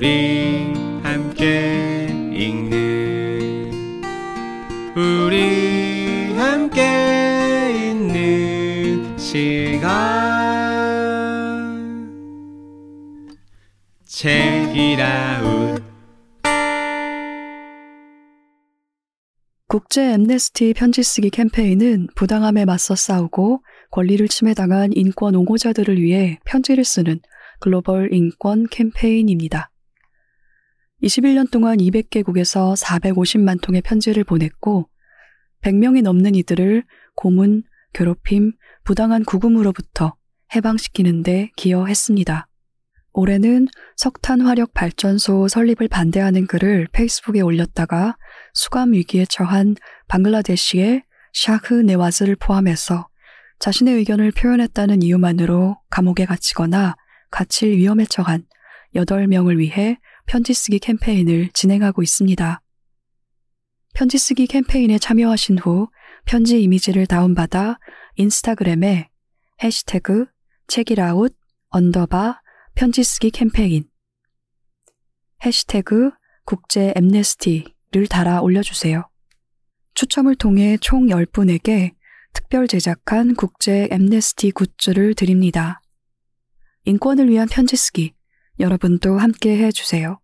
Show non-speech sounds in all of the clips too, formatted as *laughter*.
우리 함께 읽는 우리 함께 있는 시간 책이라웃 국제 엠네스티 편지 쓰기 캠페인은 부당함에 맞서 싸우고 권리를 침해당한 인권 옹호자들을 위해 편지를 쓰는 글로벌 인권 캠페인입니다. 21년 동안 200개국에서 450만 통의 편지를 보냈고 100명이 넘는 이들을 고문, 괴롭힘, 부당한 구금으로부터 해방시키는 데 기여했습니다. 올해는 석탄 화력 발전소 설립을 반대하는 글을 페이스북에 올렸다가 수감 위기에 처한 방글라데시의 샤흐 네와즈를 포함해서 자신의 의견을 표현했다는 이유만으로 감옥에 갇히거나 갇힐 위험에 처한 8명을 위해 편지 쓰기 캠페인을 진행하고 있습니다. 편지 쓰기 캠페인에 참여하신 후 편지 이미지를 다운받아 인스타그램에 해시태그 책읽아웃 언더바 편지 쓰기 캠페인 해시태그 국제 앰네스티를 달아 올려주세요. 추첨을 통해 총 10분에게 특별 제작한 국제 엠네스티 굿즈를 드립니다. 인권을 위한 편지 쓰기 여러분도 함께 해주세요.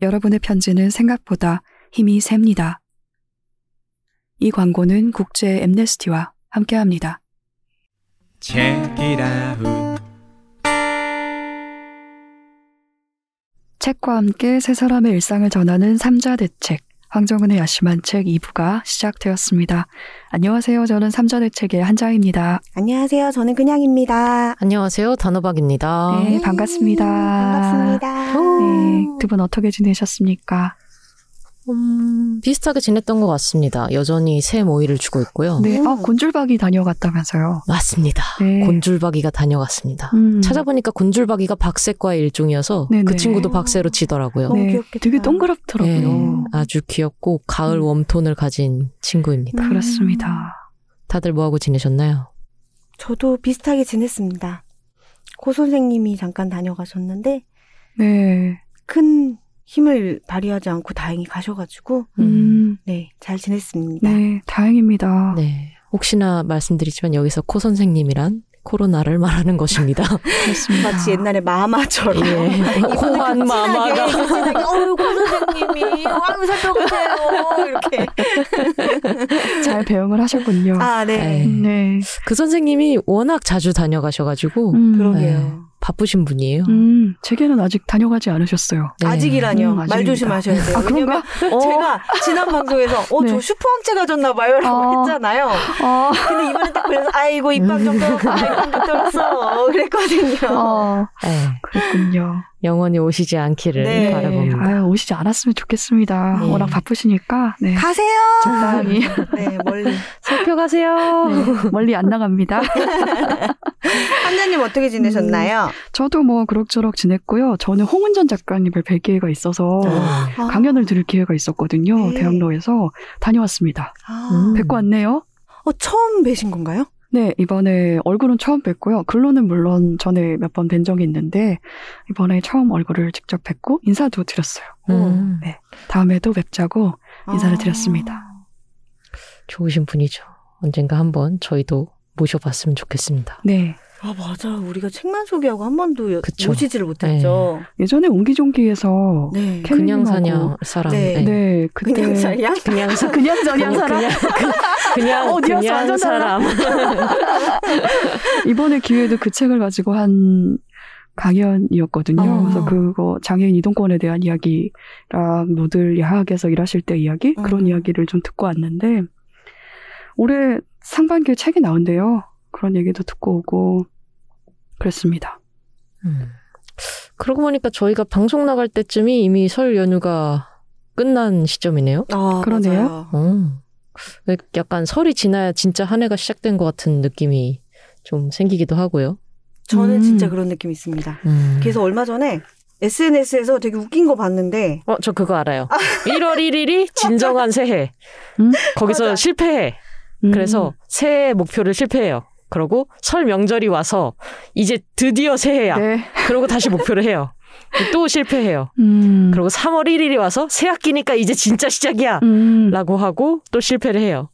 여러분의 편지는 생각보다 힘이 셉니다. 이 광고는 국제 엠네스티와 함께합니다. 책과 함께 세 사람의 일상을 전하는 삼자 대책 황정은의 야심한 책 2부가 시작되었습니다. 안녕하세요. 저는 삼자 대책의 한자입니다. 안녕하세요. 저는 그냥입니다. 안녕하세요. 단호박입니다. 네, 반갑습니다. 반갑습니다. 네, 두 분 어떻게 지내셨습니까? 음, 비슷하게 지냈던 것 같습니다. 여전히 새 모이를 주고 있고요. 네, 음. 아, 곤줄박이 다녀갔다면서요. 맞습니다. 네. 곤줄박이가 다녀갔습니다. 음. 찾아보니까 곤줄박이가 박새과의 일종이어서 네네. 그 친구도 박새로 치더라고요. 너무 네, 귀엽겠다. 되게 동그랗더라고요. 네, 아주 귀엽고 가을 음. 웜톤을 가진 친구입니다. 음. 그렇습니다. 다들 뭐하고 지내셨나요? 저도 비슷하게 지냈습니다. 고 선생님이 잠깐 다녀가셨는데 네. 큰 힘을 발휘하지 않고 다행히 가셔가지고 음, 네잘 지냈습니다. 네, 다행입니다. 네. 혹시나 말씀드리지만 여기서 코 선생님이란 코로나를 말하는 것입니다. *laughs* 그렇습니다. 마치 옛날에 마마처럼 예. *laughs* 호환 마마가. 어유 고 선생님이 아유 살펴보세요 이렇게 *laughs* 잘 배웅을 하셨군요. 아 네. 네. 네. 그 선생님이 워낙 자주 다녀가셔가지고 음, 그러게요. 바쁘신 분이에요. 음, 제게는 아직 다녀가지 않으셨어요. 네. 아직이라뇨. 음, 말. 조심하셔야 돼요. 아, 그런가? 왜냐면 제가 지난 방송에서 어, 저 네. 슈퍼항체 가졌나 봐요 라고 어. 했잖아요. 어, 근데 이번에 딱 그래서 아이고 입방 좀 떨었어. 입방 좀 떨었어. 그랬거든요. 어, 네. 그랬군요. 영원히 오시지 않기를 네. 바라봅니다. 아유, 오시지 않았으면 좋겠습니다. 네. 워낙 바쁘시니까, 네. 가세요. 적당히. 네 멀리. *laughs* 살펴 가세요. 네, 멀리 안 나갑니다. *laughs* 한자님 어떻게 지내셨나요? 저도 뭐 그럭저럭 지냈고요. 저는 홍은전 작가님을 뵐 기회가 있어서 아. 강연을 들을 기회가 있었거든요. 네. 대학로에서 다녀왔습니다. 아, 음. 뵙고 왔네요. 어, 처음 뵈신 건가요? 네, 이번에 얼굴은 처음 뵙고요. 글로는 물론 전에 몇 번 뵌 적이 있는데 이번에 처음 얼굴을 직접 뵙고 인사도 드렸어요. 음, 네. 다음에도 뵙자고 인사를 아. 드렸습니다. 좋으신 분이죠. 언젠가 한번 저희도 모셔봤으면 좋겠습니다. 네. 아 맞아. 우리가 책만 소개하고 한 번도 그쵸. 모시지를 못했죠. 예전에 옹기종기에서 네. 캘- 그냥 사냥 사람. 네. 네. 네, 그때 그냥 살량? 그냥 사 그냥 저냥 사람 그냥 그, *laughs* 그냥 어, 그냥 완전 달라. 사람. *laughs* 이번에 기회도 그 책을 가지고 한 강연이었거든요. 어. 그래서 그거 장애인 이동권에 대한 이야기랑 노들 야학에서 일하실 때 이야기 그런 음. 이야기를 좀 듣고 왔는데 올해 상반기에 책이 나온대요. 그런 얘기도 듣고 오고 그랬습니다. 음. 그러고 보니까 저희가 방송 나갈 때쯤이 이미 설 연휴가 끝난 시점이네요. 아, 그러네요. 어. 약간 설이 지나야 진짜 한 해가 시작된 것 같은 느낌이 좀 생기기도 하고요. 저는 음. 진짜 그런 느낌이 있습니다. 음. 그래서 얼마 전에 SNS에서 되게 웃긴 거 봤는데 어, 저 그거 알아요. 1월 1일이 진정한 새해. 음? 거기서 맞아. 실패해. 음. 그래서 새해 목표를 실패해요. 그러고 설 명절이 와서 이제 드디어 새해야. 네. 그러고 다시 목표를 해요. *laughs* 또 실패해요. 음. 그리고 3월 1일이 와서 새 학기니까 이제 진짜 시작이야. 음. 라고 하고 또 실패를 해요.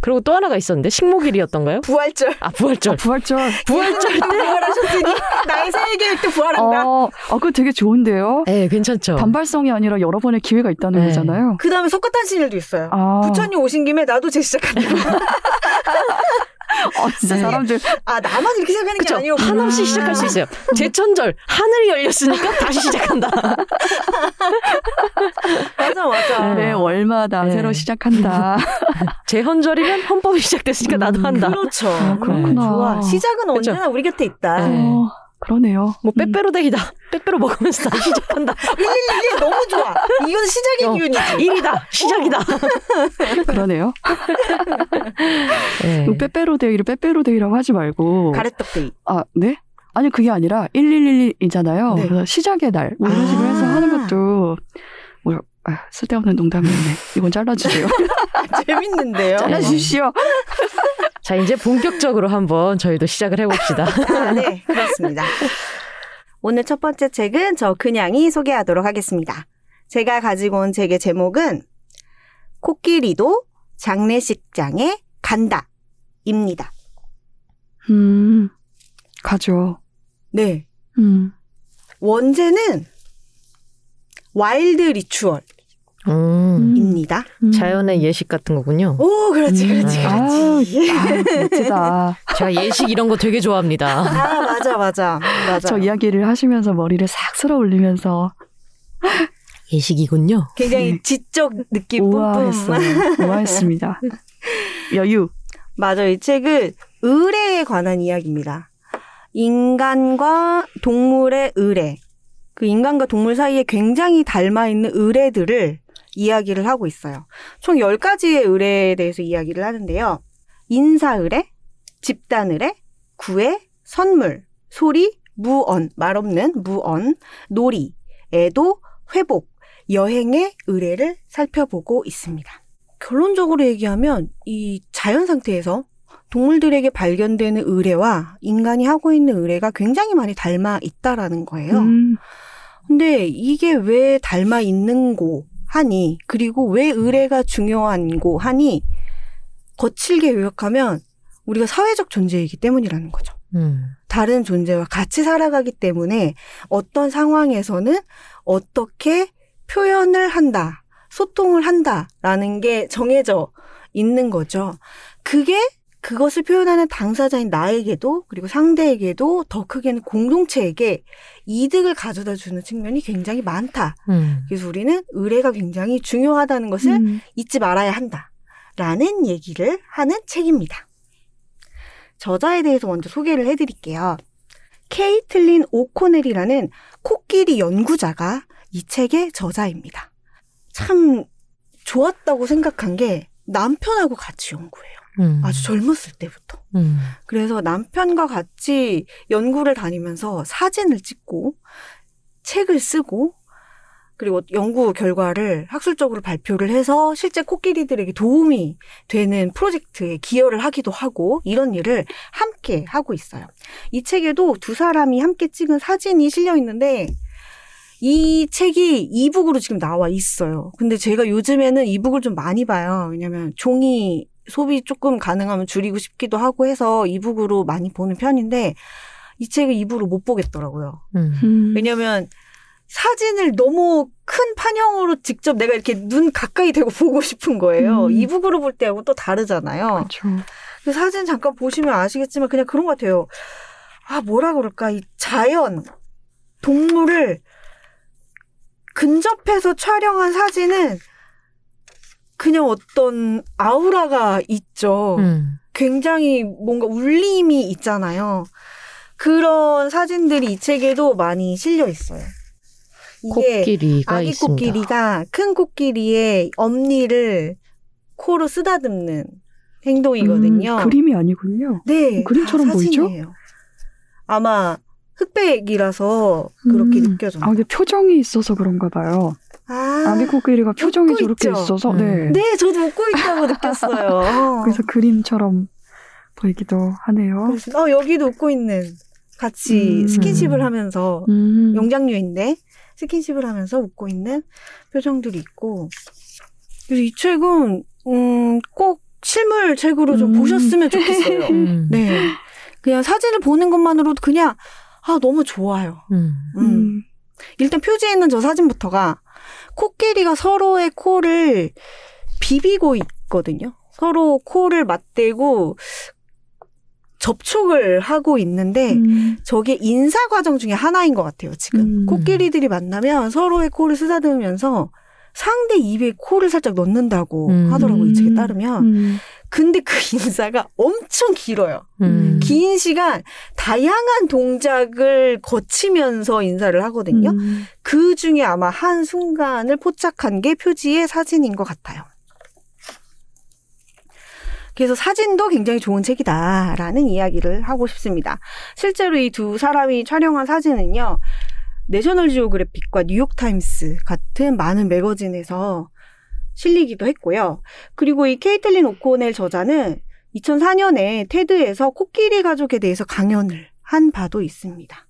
그리고 또 하나가 있었는데 식목일이었던가요? 부활절. 아 부활절. 아, 부활절. 부활절 때. 부활하셨으니 나의 새해 계획 때 부활한다. 어, 어, 그거 되게 좋은데요. 네, 괜찮죠. 단발성이 아니라 여러 번의 기회가 있다는 네. 거잖아요. 그 다음에 석가탄신일도 있어요. 아, 부처님 오신 김에 나도 재시작한다. *laughs* 어, 진짜 네. 사람들 아 나만 이렇게 생각하는 게 그쵸. 아니고 한없이 시작할 수 있어요. 제천절 하늘이 열렸으니까 다시 시작한다. 맞아 맞아. 매 월마다 네. 새로 시작한다. 제헌절이면 헌법이 시작됐으니까 나도 음, 한다. 그렇죠. 아, 그렇구나. 좋아. 시작은 그쵸. 언제나 우리 곁에 있다. 네. 어, 그러네요. 뭐 빼빼로데이다. 빼빼로 먹으면서 다시 *laughs* 시작한다. 111 너무 좋아. 이건 시작의 어. 기운이지. 일이다. 시작이다. 음, *laughs* 그러네요. 네. 그 빼빼로데이를 빼빼로데이라고 하지 말고. 가래떡데이. 아, 네? 아니, 그게 아니라 1111이잖아요. 네. 그래서 시작의 날. 뭐 이런 식으로 해서 아. 하는 것도, 뭐, 아, 쓸데없는 농담이었네. 이건 잘라주세요. *laughs* 재밌는데요. 잘라주시오. 자 이제 본격적으로 한번 저희도 시작을 해봅시다. 아, *laughs* 네, 그렇습니다. 오늘 첫 번째 책은 저 그냥이 소개하도록 하겠습니다. 제가 가지고 온 책의 제목은 코끼리도 장례식장에 간다. 입니다. 음, 가죠. 네. 음. 원제는 Wild Ritual 입니다. 음, 음. 자연의 예식 같은 거군요. 오, 그렇지, 그렇지, 음. 그렇지. 아, 멋지다. *laughs* 제가 예식 이런 거 되게 좋아합니다. 아, 맞아, 맞아. 맞아. 저 이야기를 하시면서 머리를 싹 쓸어 올리면서 예식이군요. 굉장히 지적 느낌 뿜뿜. 우아했어요. 우아했습니다. *laughs* 여유. 맞아. 이 책은 의뢰에 관한 이야기입니다. 인간과 동물의 의뢰. 그 인간과 동물 사이에 굉장히 닮아 있는 의뢰들을 이야기를 하고 있어요. 총 10가지의 의뢰에 대해서 이야기를 하는데요. 인사 의뢰, 집단 의뢰, 구애, 선물, 소리, 무언, 말 없는 무언, 놀이, 애도, 회복, 여행의 의뢰를 살펴보고 있습니다. 결론적으로 얘기하면 이 자연 상태에서 동물들에게 발견되는 의뢰와 인간이 하고 있는 의뢰가 굉장히 많이 닮아 있다라는 거예요. 음, 근데 이게 왜 닮아 있는고 하니 그리고 왜 의뢰가 중요한고 하니 거칠게 요약하면 우리가 사회적 존재이기 때문이라는 거죠. 음. 다른 존재와 같이 살아가기 때문에 어떤 상황에서는 어떻게 표현을 한다, 소통을 한다라는 게 정해져 있는 거죠. 그게 그것을 표현하는 당사자인 나에게도 그리고 상대에게도 더 크게는 공동체에게 이득을 가져다 주는 측면이 굉장히 많다. 음. 그래서 우리는 의뢰가 굉장히 중요하다는 것을 음. 잊지 말아야 한다. 라는 얘기를 하는 책입니다. 저자에 대해서 먼저 소개를 해드릴게요. 케이틀린 오코넬이라는 코끼리 연구자가 이 책의 저자입니다. 참 좋았다고 생각한 게 남편하고 같이 연구해요. 음. 아주 젊었을 때부터. 음. 그래서 남편과 같이 연구를 다니면서 사진을 찍고 책을 쓰고 그리고 연구 결과를 학술적으로 발표를 해서 실제 코끼리들에게 도움이 되는 프로젝트에 기여를 하기도 하고 이런 일을 함께 하고 있어요. 이 책에도 두 사람이 함께 찍은 사진이 실려 있는데 이 책이 이북으로 지금 나와 있어요. 근데 제가 요즘에는 이북을 좀 많이 봐요. 왜냐면 종이 소비 조금 가능하면 줄이고 싶기도 하고 해서 이북으로 많이 보는 편인데 이 책을 이북으로 못 보겠더라고요. 음. 음. 왜냐면 사진을 너무 큰 판형으로 직접 내가 이렇게 눈 가까이 대고 *laughs* 보고 싶은 거예요. 음. 이북으로 볼 때하고 또 다르잖아요. 그 사진 잠깐 보시면 아시겠지만 그냥 그런 것 같아요. 아, 뭐라 그럴까. 이 자연, 동물을 근접해서 촬영한 사진은 그냥 어떤 아우라가 있죠. 음. 굉장히 뭔가 울림이 있잖아요. 그런 사진들이 이 책에도 많이 실려 있어요. 이게 코끼리가 아기 있습니다. 코끼리가 큰 코끼리의 엄니를 코로 쓰다듬는 행동이거든요. 음, 그림이 아니군요. 네, 그림처럼 다 보이죠? 사진이에요. 아마 흑백이라서 그렇게 음. 느껴져요. 아, 이게 표정이 있어서 그런가 봐요. 아, 아기 코끼리가 표정이 저렇게 있죠? 있어서, 음. 네. 네, 저도 웃고 있다고 느꼈어요. *laughs* 그래서 그림처럼 보이기도 하네요. 그래서 어, 여기도 웃고 있는 같이 음. 스킨십을 하면서 음. 영장류인데 스킨십을 하면서 웃고 있는 표정들이 있고 그래서 이 책은 음, 꼭 실물 책으로 좀 음. 보셨으면 좋겠어요. *laughs* 음. 네. 그냥 사진을 보는 것만으로도 그냥 아 너무 좋아요. 음. 음. 음. 일단 표지에 있는 저 사진부터가 코끼리가 서로의 코를 비비고 있거든요. 서로 코를 맞대고 접촉을 하고 있는데 음. 저게 인사 과정 중에 하나인 것 같아요, 지금. 음. 코끼리들이 만나면 서로의 코를 쓰다듬으면서 상대 입에 코를 살짝 넣는다고 음. 하더라고요, 이 책에 따르면. 음. 근데 그 *laughs* 인사가 엄청 길어요. 음. 긴 시간 다양한 동작을 거치면서 인사를 하거든요. 음. 그 중에 아마 한 순간을 포착한 게 표지의 사진인 것 같아요. 그래서 사진도 굉장히 좋은 책이다라는 이야기를 하고 싶습니다. 실제로 이 두 사람이 촬영한 사진은요, 내셔널 지오그래픽과 뉴욕타임스 같은 많은 매거진에서 실리기도 했고요. 그리고 이 케이틀린 오코넬 저자는 2004년에 TED에서 코끼리 가족에 대해서 강연을 한 바도 있습니다.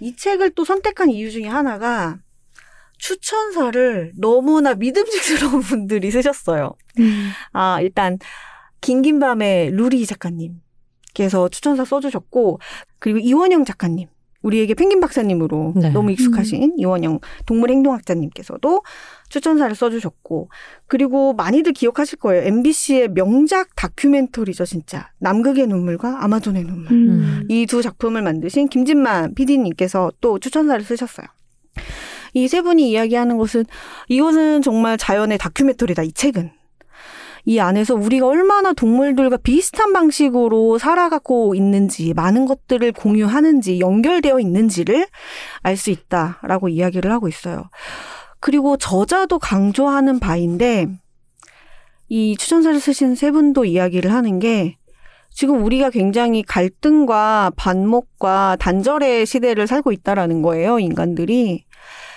이 책을 또 선택한 이유 중에 하나가 추천사를 너무나 믿음직스러운 *laughs* 분들이 쓰셨어요. 음. 아, 일단 긴긴 밤의 루리 작가님께서 추천사 써주셨고 그리고 이원영 작가님 우리에게 펭귄 박사님으로 네. 너무 익숙하신 이원영 동물행동학자님께서도 추천사를 써주셨고 그리고 많이들 기억하실 거예요. MBC의 명작 다큐멘터리죠, 진짜 남극의 눈물과 아마존의 눈물. 음. 이두 작품을 만드신 김진만 PD님께서 또 추천사를 쓰셨어요. 이 세 분이 이야기하는 것은 이것은 정말 자연의 다큐멘터리다. 이 책은 이 안에서 우리가 얼마나 동물들과 비슷한 방식으로 살아가고 있는지 많은 것들을 공유하는지 연결되어 있는지를 알 수 있다라고 이야기를 하고 있어요. 그리고 저자도 강조하는 바인데 이 추천사를 쓰신 세 분도 이야기를 하는 게 지금 우리가 굉장히 갈등과 반목과 단절의 시대를 살고 있다라는 거예요, 인간들이.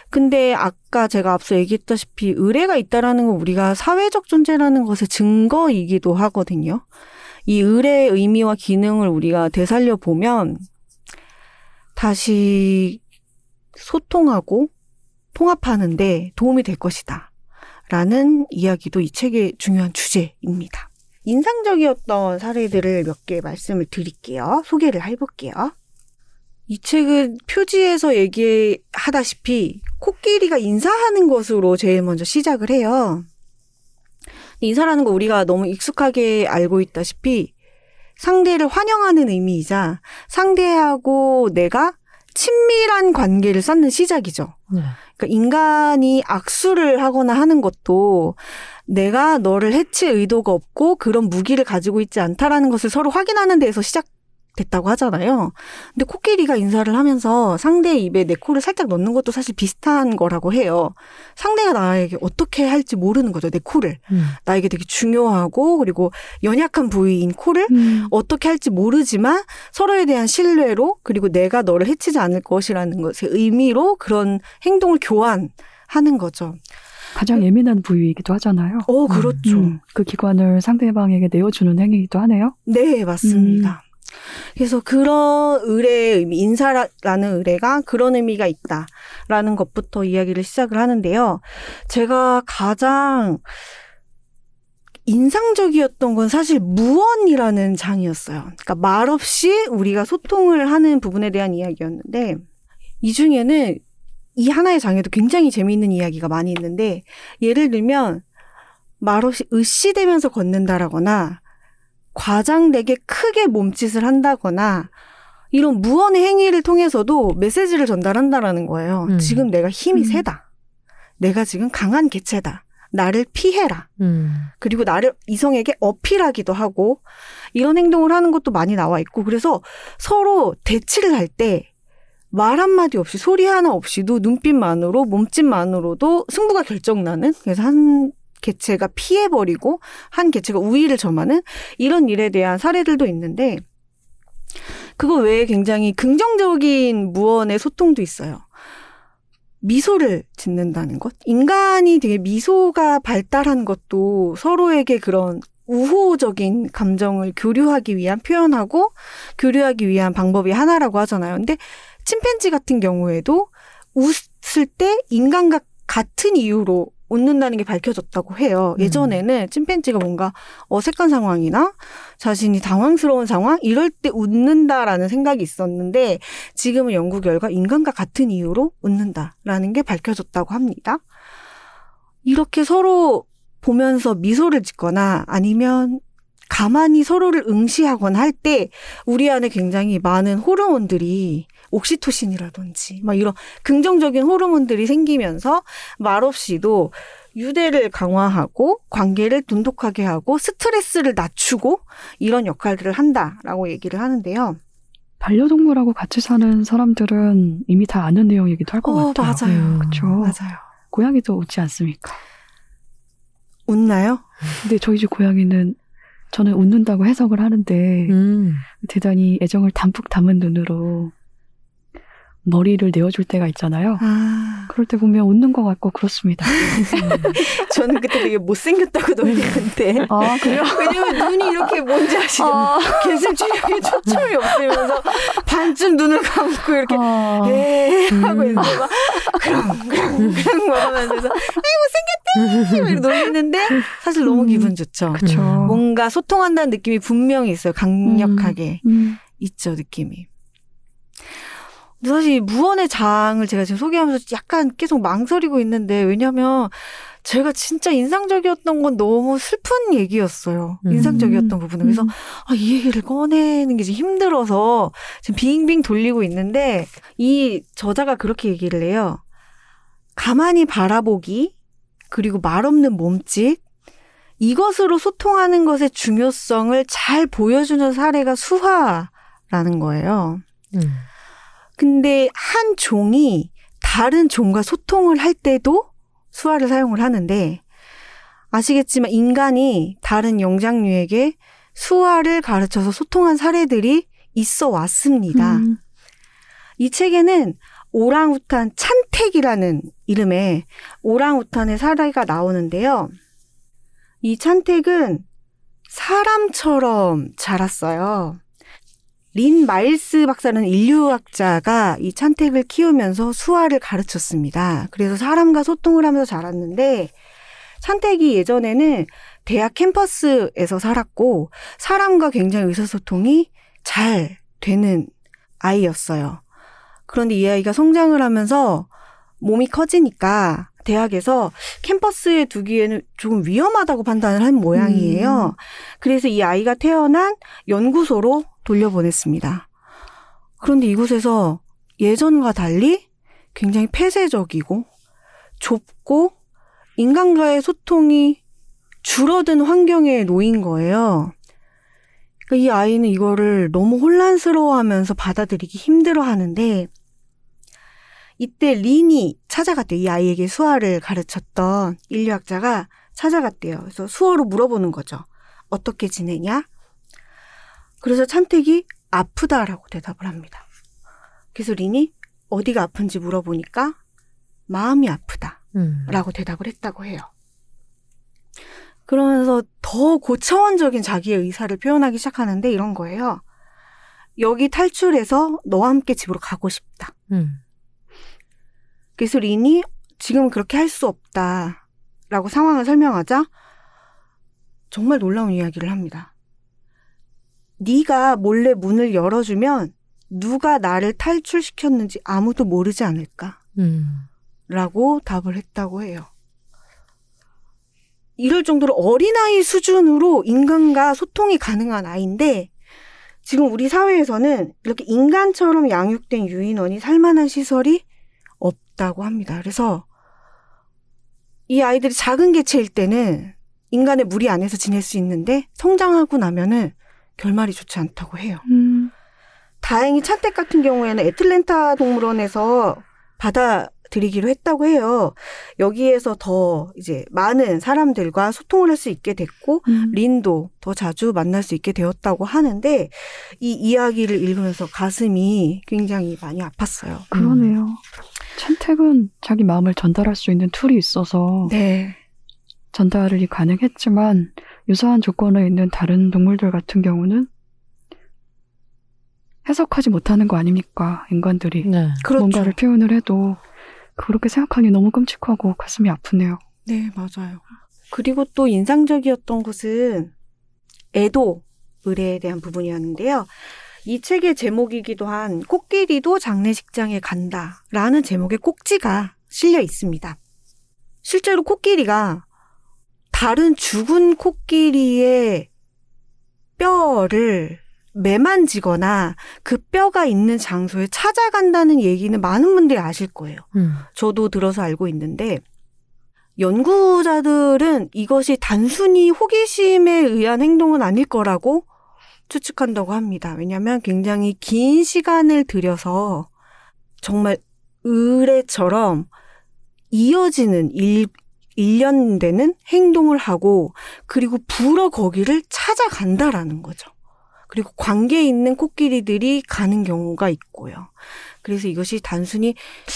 근데 아까 제가 앞서 얘기했다시피 의뢰가 있다라는 건 우리가 사회적 존재라는 것의 증거이기도 하거든요. 이 의뢰의 의미와 기능을 우리가 되살려 보면 다시 소통하고 통합하는데 도움이 될 것이다. 라는 이야기도 이 책의 중요한 주제입니다. 인상적이었던 사례들을 몇 개 말씀을 드릴게요. 소개를 해볼게요. 이 책은 표지에서 얘기하다시피 코끼리가 인사하는 것으로 제일 먼저 시작을 해요. 인사라는 거 우리가 너무 익숙하게 알고 있다시피 상대를 환영하는 의미이자 상대하고 내가 친밀한 관계를 쌓는 시작이죠. 네. 그러니까 인간이 악수를 하거나 하는 것도 내가 너를 해칠 의도가 없고 그런 무기를 가지고 있지 않다라는 것을 서로 확인하는 데에서 시작 됐다고 하잖아요. 근데 코끼리가 인사를 하면서 상대의 입에 내 코를 살짝 넣는 것도 사실 비슷한 거라고 해요. 상대가 나에게 어떻게 할지 모르는 거죠. 내 코를. 음. 나에게 되게 중요하고 그리고 연약한 부위인 코를 음. 어떻게 할지 모르지만 서로에 대한 신뢰로 그리고 내가 너를 해치지 않을 것이라는 것의 의미로 그런 행동을 교환하는 거죠. 가장 예민한 부위이기도 하잖아요. 어, 그렇죠. 음, 그 기관을 상대방에게 내어주는 행위이기도 하네요. 네, 맞습니다. 그래서 그런 의뢰의 의미, 인사라는 의뢰가 그런 의미가 있다라는 것부터 이야기를 시작을 하는데요. 제가 가장 인상적이었던 건 사실 무언이라는 장이었어요. 그러니까 말없이 우리가 소통을 하는 부분에 대한 이야기였는데 이 중에는 이 하나의 장에도 굉장히 재미있는 이야기가 많이 있는데 예를 들면 말없이 으씨대면서 걷는다라거나 과장되게 크게 몸짓을 한다거나 이런 무언의 행위를 통해서도 메시지를 전달한다라는 거예요. 음. 지금 내가 힘이 음. 세다. 내가 지금 강한 개체다. 나를 피해라. 음. 그리고 나를 이성에게 어필하기도 하고 이런 행동을 하는 것도 많이 나와 있고 그래서 서로 대치를 할 때 말 한마디 없이 소리 하나 없이도 눈빛만으로 몸짓만으로도 승부가 결정나는 그래서 한 개체가 피해버리고 한 개체가 우위를 점하는 이런 일에 대한 사례들도 있는데 그거 외에 굉장히 긍정적인 무언의 소통도 있어요. 미소를 짓는다는 것. 인간이 되게 미소가 발달한 것도 서로에게 그런 우호적인 감정을 교류하기 위한 표현하고 교류하기 위한 방법이 하나라고 하잖아요. 근데 침팬지 같은 경우에도 웃을 때 인간과 같은 이유로 웃는다는 게 밝혀졌다고 해요. 음. 예전에는 침팬지가 뭔가 어색한 상황이나 자신이 당황스러운 상황 이럴 때 웃는다라는 생각이 있었는데 지금은 연구 결과 인간과 같은 이유로 웃는다라는 게 밝혀졌다고 합니다. 이렇게 서로 보면서 미소를 짓거나 아니면 가만히 서로를 응시하거나 할 때 우리 안에 굉장히 많은 호르몬들이 옥시토신이라든지 막 이런 긍정적인 호르몬들이 생기면서 말없이도 유대를 강화하고 관계를 돈독하게 하고 스트레스를 낮추고 이런 역할들을 한다라고 얘기를 하는데요. 반려동물하고 같이 사는 사람들은 이미 다 아는 내용이기도 할것 어, 같아요. 맞아요. 그렇죠. 맞아요. 고양이도 웃지 않습니까? 웃나요? 근데 저희 집 고양이는 저는 웃는다고 해석을 하는데 음. 대단히 애정을 담뿍 담은 눈으로 머리를 내어줄 때가 있잖아요. 아, 그럴 때 보면 웃는 것 같고 그렇습니다. *laughs* 저는 그때 되게 못생겼다고 놀리는데. 아 그래요? 왜냐면 눈이 이렇게 뭔지 아시죠? 아, 개슴치레에 초점이 없으면서 반쯤 눈을 감고 이렇게 아, 에 하고 음. 있는데 막 그럼 그럼 그럼 먹으면서 에이 못생겼대 이렇게 놀리는데 사실 너무 음. 기분 좋죠. 그쵸. 뭔가 소통한다는 느낌이 분명히 있어요. 강력하게 음, 있죠 느낌이. 근데 사실 무언의 장을 제가 지금 소개하면서 약간 계속 망설이고 있는데 왜냐면 제가 진짜 인상적이었던 건 너무 슬픈 얘기였어요. 음. 인상적이었던 부분은. 그래서 음. 아, 이 얘기를 꺼내는 게 지금 힘들어서 지금 빙빙 돌리고 있는데 이 저자가 그렇게 얘기를 해요. 가만히 바라보기 그리고 말없는 몸짓 이것으로 소통하는 것의 중요성을 잘 보여주는 사례가 수화라는 거예요. 음. 근데 한 종이 다른 종과 소통을 할 때도 수화를 사용을 하는데 아시겠지만 인간이 다른 영장류에게 수화를 가르쳐서 소통한 사례들이 있어 왔습니다. 음, 이 책에는 오랑우탄 찬택이라는 이름의 오랑우탄의 사례가 나오는데요. 이 찬택은 사람처럼 자랐어요. 린 마일스 박사는 인류학자가 이 찬택을 키우면서 수화를 가르쳤습니다. 그래서 사람과 소통을 하면서 자랐는데 찬택이 예전에는 대학 캠퍼스에서 살았고 사람과 굉장히 의사소통이 잘 되는 아이였어요. 그런데 이 아이가 성장을 하면서 몸이 커지니까 대학에서 캠퍼스에 두기에는 조금 위험하다고 판단을 한 모양이에요. 그래서 이 아이가 태어난 연구소로 돌려보냈습니다. 그런데 이곳에서 예전과 달리 굉장히 폐쇄적이고 좁고 인간과의 소통이 줄어든 환경에 놓인 거예요. 그러니까 이 아이는 이거를 너무 혼란스러워하면서 받아들이기 힘들어 하는데 이때 린이 찾아갔대요. 이 아이에게 수화를 가르쳤던 인류학자가 찾아갔대요. 그래서 수어로 물어보는 거죠. 어떻게 지내냐? 그래서 찬택이 아프다라고 대답을 합니다. 그래서 린이 어디가 아픈지 물어보니까 마음이 아프다. 음. 라고 대답을 했다고 해요. 그러면서 더 고차원적인 자기의 의사를 표현하기 시작하는데 이런 거예요. 여기 탈출해서 너와 함께 집으로 가고 싶다. 음. 그래서 린이 지금 그렇게 할 수 없다. 라고 상황을 설명하자 정말 놀라운 이야기를 합니다. 네가 몰래 문을 열어주면 누가 나를 탈출시켰는지 아무도 모르지 않을까? 음. 라고 답을 했다고 해요. 이럴 정도로 어린아이 수준으로 인간과 소통이 가능한 아이인데 지금 우리 사회에서는 이렇게 인간처럼 양육된 유인원이 살만한 시설이 없다고 합니다. 그래서 이 아이들이 작은 개체일 때는 인간의 무리 안에서 지낼 수 있는데 성장하고 나면은 결말이 좋지 않다고 해요. 음, 다행히 찬택 같은 경우에는 애틀랜타 동물원에서 받아들이기로 했다고 해요. 여기에서 더 이제 많은 사람들과 소통을 할 수 있게 됐고 음. 린도 더 자주 만날 수 있게 되었다고 하는데 이 이야기를 읽으면서 가슴이 굉장히 많이 아팠어요. 그러네요. 찬택은 자기 마음을 전달할 수 있는 tool이 있어서 네. 전달이 가능했지만 유사한 조건에 있는 다른 동물들 같은 경우는 해석하지 못하는 거 아닙니까? 인간들이 네. 그렇죠. 뭔가를 표현을 해도 그렇게 생각하니 너무 끔찍하고 가슴이 아프네요. 네, 맞아요. 그리고 또 인상적이었던 것은 애도 의뢰에 대한 부분이었는데요. 이 책의 제목이기도 한 코끼리도 장례식장에 간다 라는 제목의 꼭지가 실려 있습니다. 실제로 코끼리가 다른 죽은 코끼리의 뼈를 매만지거나 그 뼈가 있는 장소에 찾아간다는 얘기는 많은 분들이 아실 거예요. 음. 저도 들어서 알고 있는데 연구자들은 이것이 단순히 호기심에 의한 행동은 아닐 거라고 추측한다고 합니다. 왜냐하면 굉장히 긴 시간을 들여서 정말 의뢰처럼 이어지는 일, 일련되는 행동을 하고 그리고 불어 거기를 찾아간다라는 거죠. 그리고 관계에 있는 코끼리들이 가는 경우가 있고요. 그래서 이것이 단순히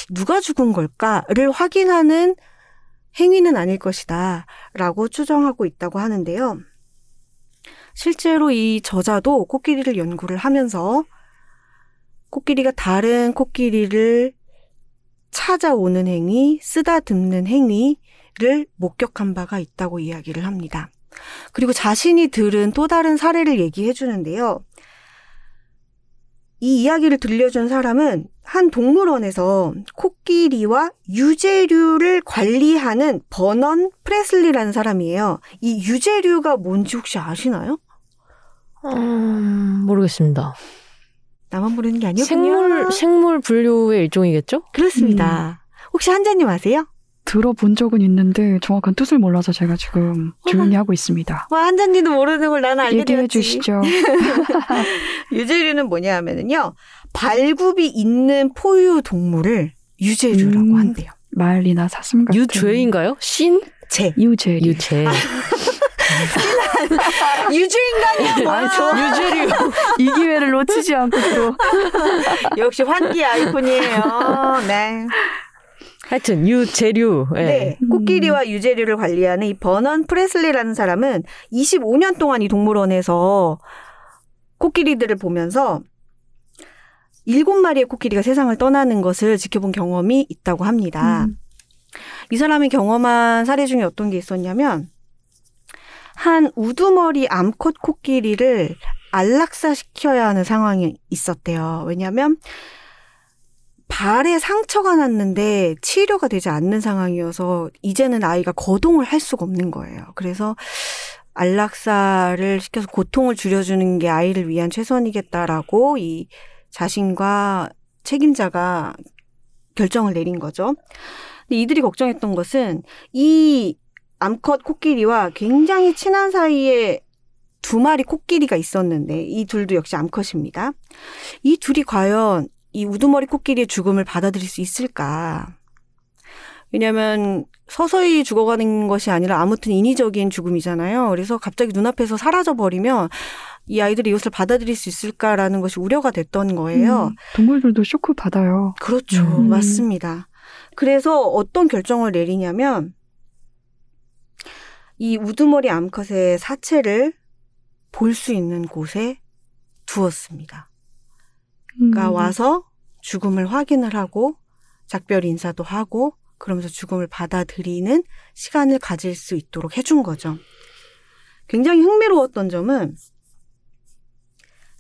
누가 죽은 걸까를 확인하는 행위는 아닐 것이다 라고 추정하고 있다고 하는데요. 실제로 이 저자도 코끼리를 연구를 하면서 코끼리가 다른 코끼리를 찾아오는 행위, 쓰다듬는 행위를 목격한 바가 있다고 이야기를 합니다. 그리고 자신이 들은 또 다른 사례를 얘기해 주는데요. 이 이야기를 들려준 사람은 한 동물원에서 코끼리와 유재류를 관리하는 버넌 프레슬리라는 사람이에요. 이 유재류가 뭔지 혹시 아시나요? 음, 모르겠습니다. 나만 모르는 게 아니었군요. 생물 생물 분류의 일종이겠죠? 그렇습니다. 혹시 한자님 아세요? 들어본 적은 있는데 정확한 뜻을 몰라서 제가 지금 조용히 하고 있습니다. 와 한자님도 모르는 걸 나는 알게 얘기해 되었지. 주시죠. *laughs* 유재류는 뭐냐 하면은요. 발굽이 있는 포유 동물을 유재류라고 음. 한대요. 말이나 사슴 같은 유죄인가요? 신? 재. 유죄. 유죄. 유주인간이야. 아, *laughs* 저 유죄류 이 기회를 놓치지 않고 또 *laughs* 역시 환기 아이콘이에요. 네. 하여튼 유재류. 예. 네. 코끼리와 유재류를 관리하는 이 버넌 프레슬리라는 사람은 25년 동안 이 동물원에서 코끼리들을 보면서 일곱 마리의 코끼리가 세상을 떠나는 것을 지켜본 경험이 있다고 합니다. 음. 이 사람이 경험한 사례 중에 어떤 게 있었냐면 한 우두머리 암컷 코끼리를 안락사시켜야 하는 상황이 있었대요. 왜냐하면 발에 상처가 났는데 치료가 되지 않는 상황이어서 이제는 아이가 거동을 할 수가 없는 거예요. 그래서 안락사를 시켜서 고통을 줄여주는 게 아이를 위한 최선이겠다라고 이 자신과 책임자가 결정을 내린 거죠. 근데 이들이 걱정했던 것은 이 암컷 코끼리와 굉장히 친한 사이에 두 마리 코끼리가 있었는데 이 둘도 역시 암컷입니다. 이 둘이 과연 이 우두머리 코끼리의 죽음을 받아들일 수 있을까? 왜냐하면 서서히 죽어가는 것이 아니라 아무튼 인위적인 죽음이잖아요. 그래서 갑자기 눈앞에서 사라져 버리면 이 아이들이 이것을 받아들일 수 있을까라는 것이 우려가 됐던 거예요. 음, 동물들도 쇼크 받아요. 그렇죠. 음. 맞습니다. 그래서 어떤 결정을 내리냐면 이 우두머리 암컷의 사체를 볼 수 있는 곳에 두었습니다. 음. 와서 죽음을 확인을 하고 작별 인사도 하고 그러면서 죽음을 받아들이는 시간을 가질 수 있도록 해준 거죠. 굉장히 흥미로웠던 점은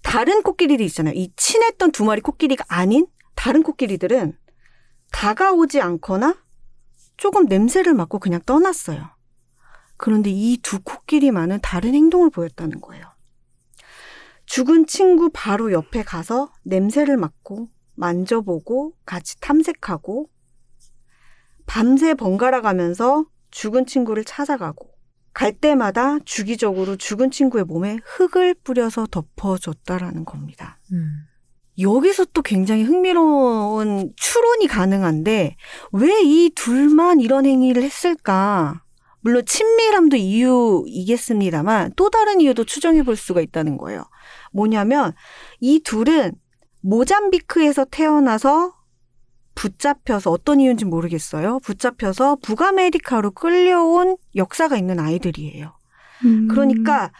다른 코끼리들 있잖아요. 이 친했던 두 마리 코끼리가 아닌 다른 코끼리들은 다가오지 않거나 조금 냄새를 맡고 그냥 떠났어요. 그런데 이 두 코끼리만은 다른 행동을 보였다는 거예요. 죽은 친구 바로 옆에 가서 냄새를 맡고 만져보고 같이 탐색하고 밤새 번갈아 가면서 죽은 친구를 찾아가고 갈 때마다 주기적으로 죽은 친구의 몸에 흙을 뿌려서 덮어줬다라는 겁니다. 음. 여기서 또 굉장히 흥미로운 추론이 가능한데 왜 이 둘만 이런 행위를 했을까? 물론 친밀함도 이유이겠습니다만 또 다른 이유도 추정해 볼 수가 있다는 거예요. 뭐냐면 이 둘은 모잠비크에서 태어나서 붙잡혀서 어떤 이유인지 모르겠어요. 붙잡혀서 북아메리카로 끌려온 역사가 있는 아이들이에요. 음. 그러니까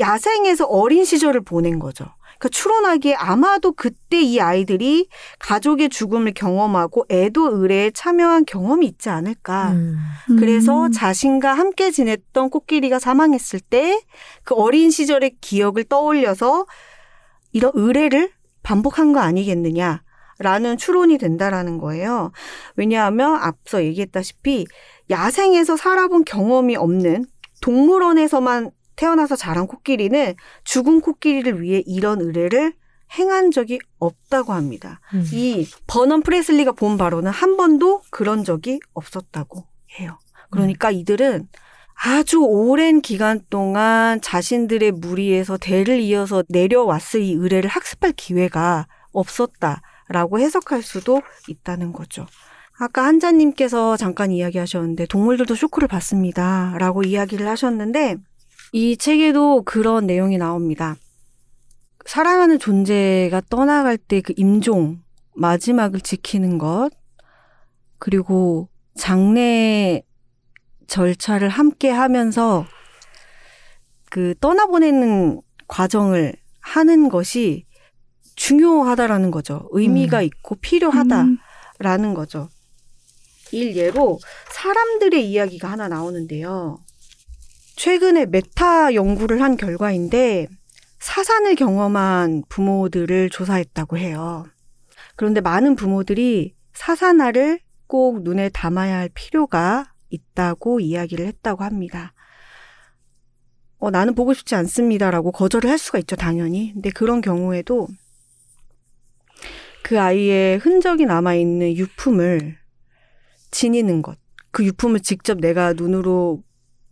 야생에서 어린 시절을 보낸 거죠. 그러니까 추론하기에 아마도 그때 이 아이들이 가족의 죽음을 경험하고 애도 의뢰에 참여한 경험이 있지 않을까. 음. 그래서 음. 자신과 함께 지냈던 코끼리가 사망했을 때 그 어린 시절의 기억을 떠올려서 이런 의뢰를 반복한 거 아니겠느냐 라는 추론이 된다라는 거예요. 왜냐하면 앞서 얘기했다시피 야생에서 살아본 경험이 없는 동물원에서만 태어나서 자란 코끼리는 죽은 코끼리를 위해 이런 의뢰를 행한 적이 없다고 합니다. 음. 이 버넌 프레슬리가 본 바로는 한 번도 그런 적이 없었다고 해요. 그러니까 이들은 아주 오랜 기간 동안 자신들의 무리에서 대를 이어서 내려왔을 이 의뢰를 학습할 기회가 없었다라고 해석할 수도 있다는 거죠. 아까 한자님께서 잠깐 이야기하셨는데 동물들도 쇼크를 받습니다. 라고 이야기를 하셨는데 이 책에도 그런 내용이 나옵니다. 사랑하는 존재가 떠나갈 때 그 임종, 마지막을 지키는 것, 그리고 장례 절차를 함께 하면서 그 떠나보내는 과정을 하는 것이 중요하다라는 거죠. 의미가 음. 있고 필요하다라는 음. 거죠. 일예로 사람들의 이야기가 하나 나오는데요. 최근에 메타 연구를 한 결과인데 사산을 경험한 부모들을 조사했다고 해요. 그런데 많은 부모들이 사산화를 꼭 눈에 담아야 할 필요가 있다고 이야기를 했다고 합니다. 어, 나는 보고 싶지 않습니다라고 거절을 할 수가 있죠, 당연히. 근데 그런 경우에도 그 아이의 흔적이 남아있는 유품을 지니는 것. 그 유품을 직접 내가 눈으로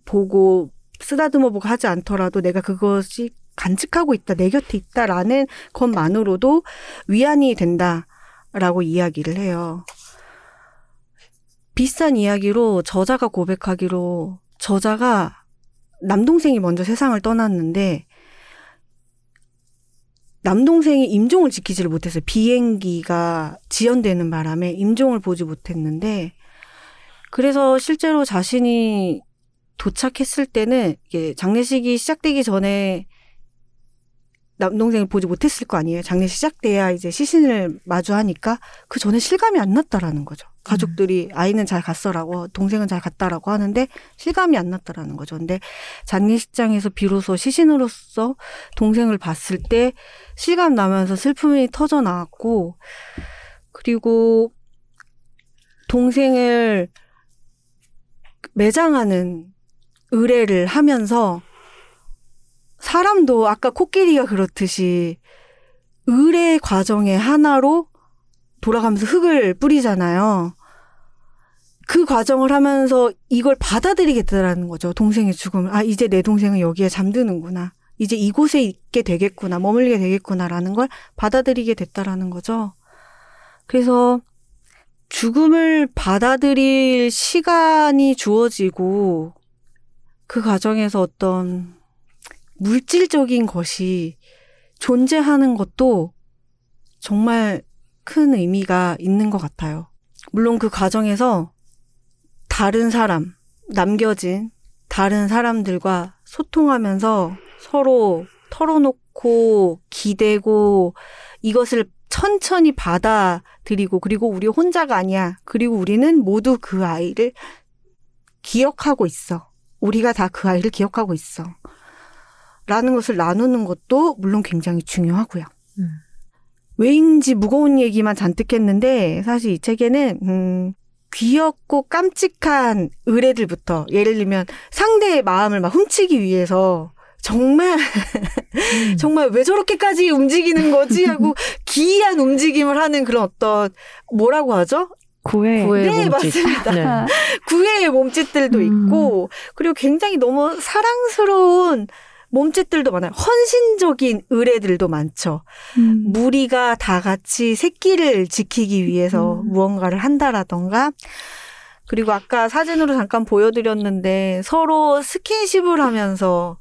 보고 쓰다듬어 보고 하지 않더라도 내가 그것이 간직하고 있다, 내 곁에 있다라는 것만으로도 위안이 된다라고 이야기를 해요. 비싼 이야기로 저자가 고백하기로 저자가 남동생이 먼저 세상을 떠났는데 남동생이 임종을 지키지를 못했어요. 비행기가 지연되는 바람에 임종을 보지 못했는데 그래서 실제로 자신이 도착했을 때는 이게 장례식이 시작되기 전에 남동생을 보지 못했을 거 아니에요. 장례 시작돼야 이제 시신을 마주하니까 그 전에 실감이 안 났다라는 거죠. 가족들이 아이는 잘 갔어라고 동생은 잘 갔다라고 하는데 실감이 안 났다라는 거죠. 근데 장례식장에서 비로소 시신으로서 동생을 봤을 때 실감 나면서 슬픔이 터져 나왔고 그리고 동생을 매장하는 의뢰를 하면서 사람도 아까 코끼리가 그렇듯이 의뢰 과정의 하나로 돌아가면서 흙을 뿌리잖아요. 그 과정을 하면서 이걸 받아들이겠다라는 거죠. 동생의 죽음을. 아, 이제 내 동생은 여기에 잠드는구나. 이제 이곳에 있게 되겠구나. 머물게 되겠구나라는 걸 받아들이게 됐다라는 거죠. 그래서 죽음을 받아들일 시간이 주어지고 그 과정에서 어떤 물질적인 것이 존재하는 것도 정말 큰 의미가 있는 것 같아요. 물론 그 과정에서 다른 사람, 남겨진 다른 사람들과 소통하면서 서로 털어놓고 기대고 이것을 천천히 받아들이고 그리고 우리 혼자가 아니야. 그리고 우리는 모두 그 아이를 기억하고 있어. 우리가 다 그 아이를 기억하고 있어. 라는 것을 나누는 것도 물론 굉장히 중요하고요. 음. 왜인지 무거운 얘기만 잔뜩 했는데 사실 이 책에는 음 귀엽고 깜찍한 의뢰들부터 예를 들면 상대의 마음을 막 훔치기 위해서 정말 음. *laughs* 정말 왜 저렇게까지 움직이는 거지 하고 *laughs* 기이한 움직임을 하는 그런 어떤 뭐라고 하죠? 구애. 구애 네, 몸짓. 맞습니다. 네. *laughs* 구애의 몸짓들도 음. 있고 그리고 굉장히 너무 사랑스러운 몸짓들도 많아요. 헌신적인 의뢰들도 많죠. 음. 무리가 다 같이 새끼를 지키기 위해서 음. 무언가를 한다라던가 그리고 아까 사진으로 잠깐 보여드렸는데 서로 스킨십을 하면서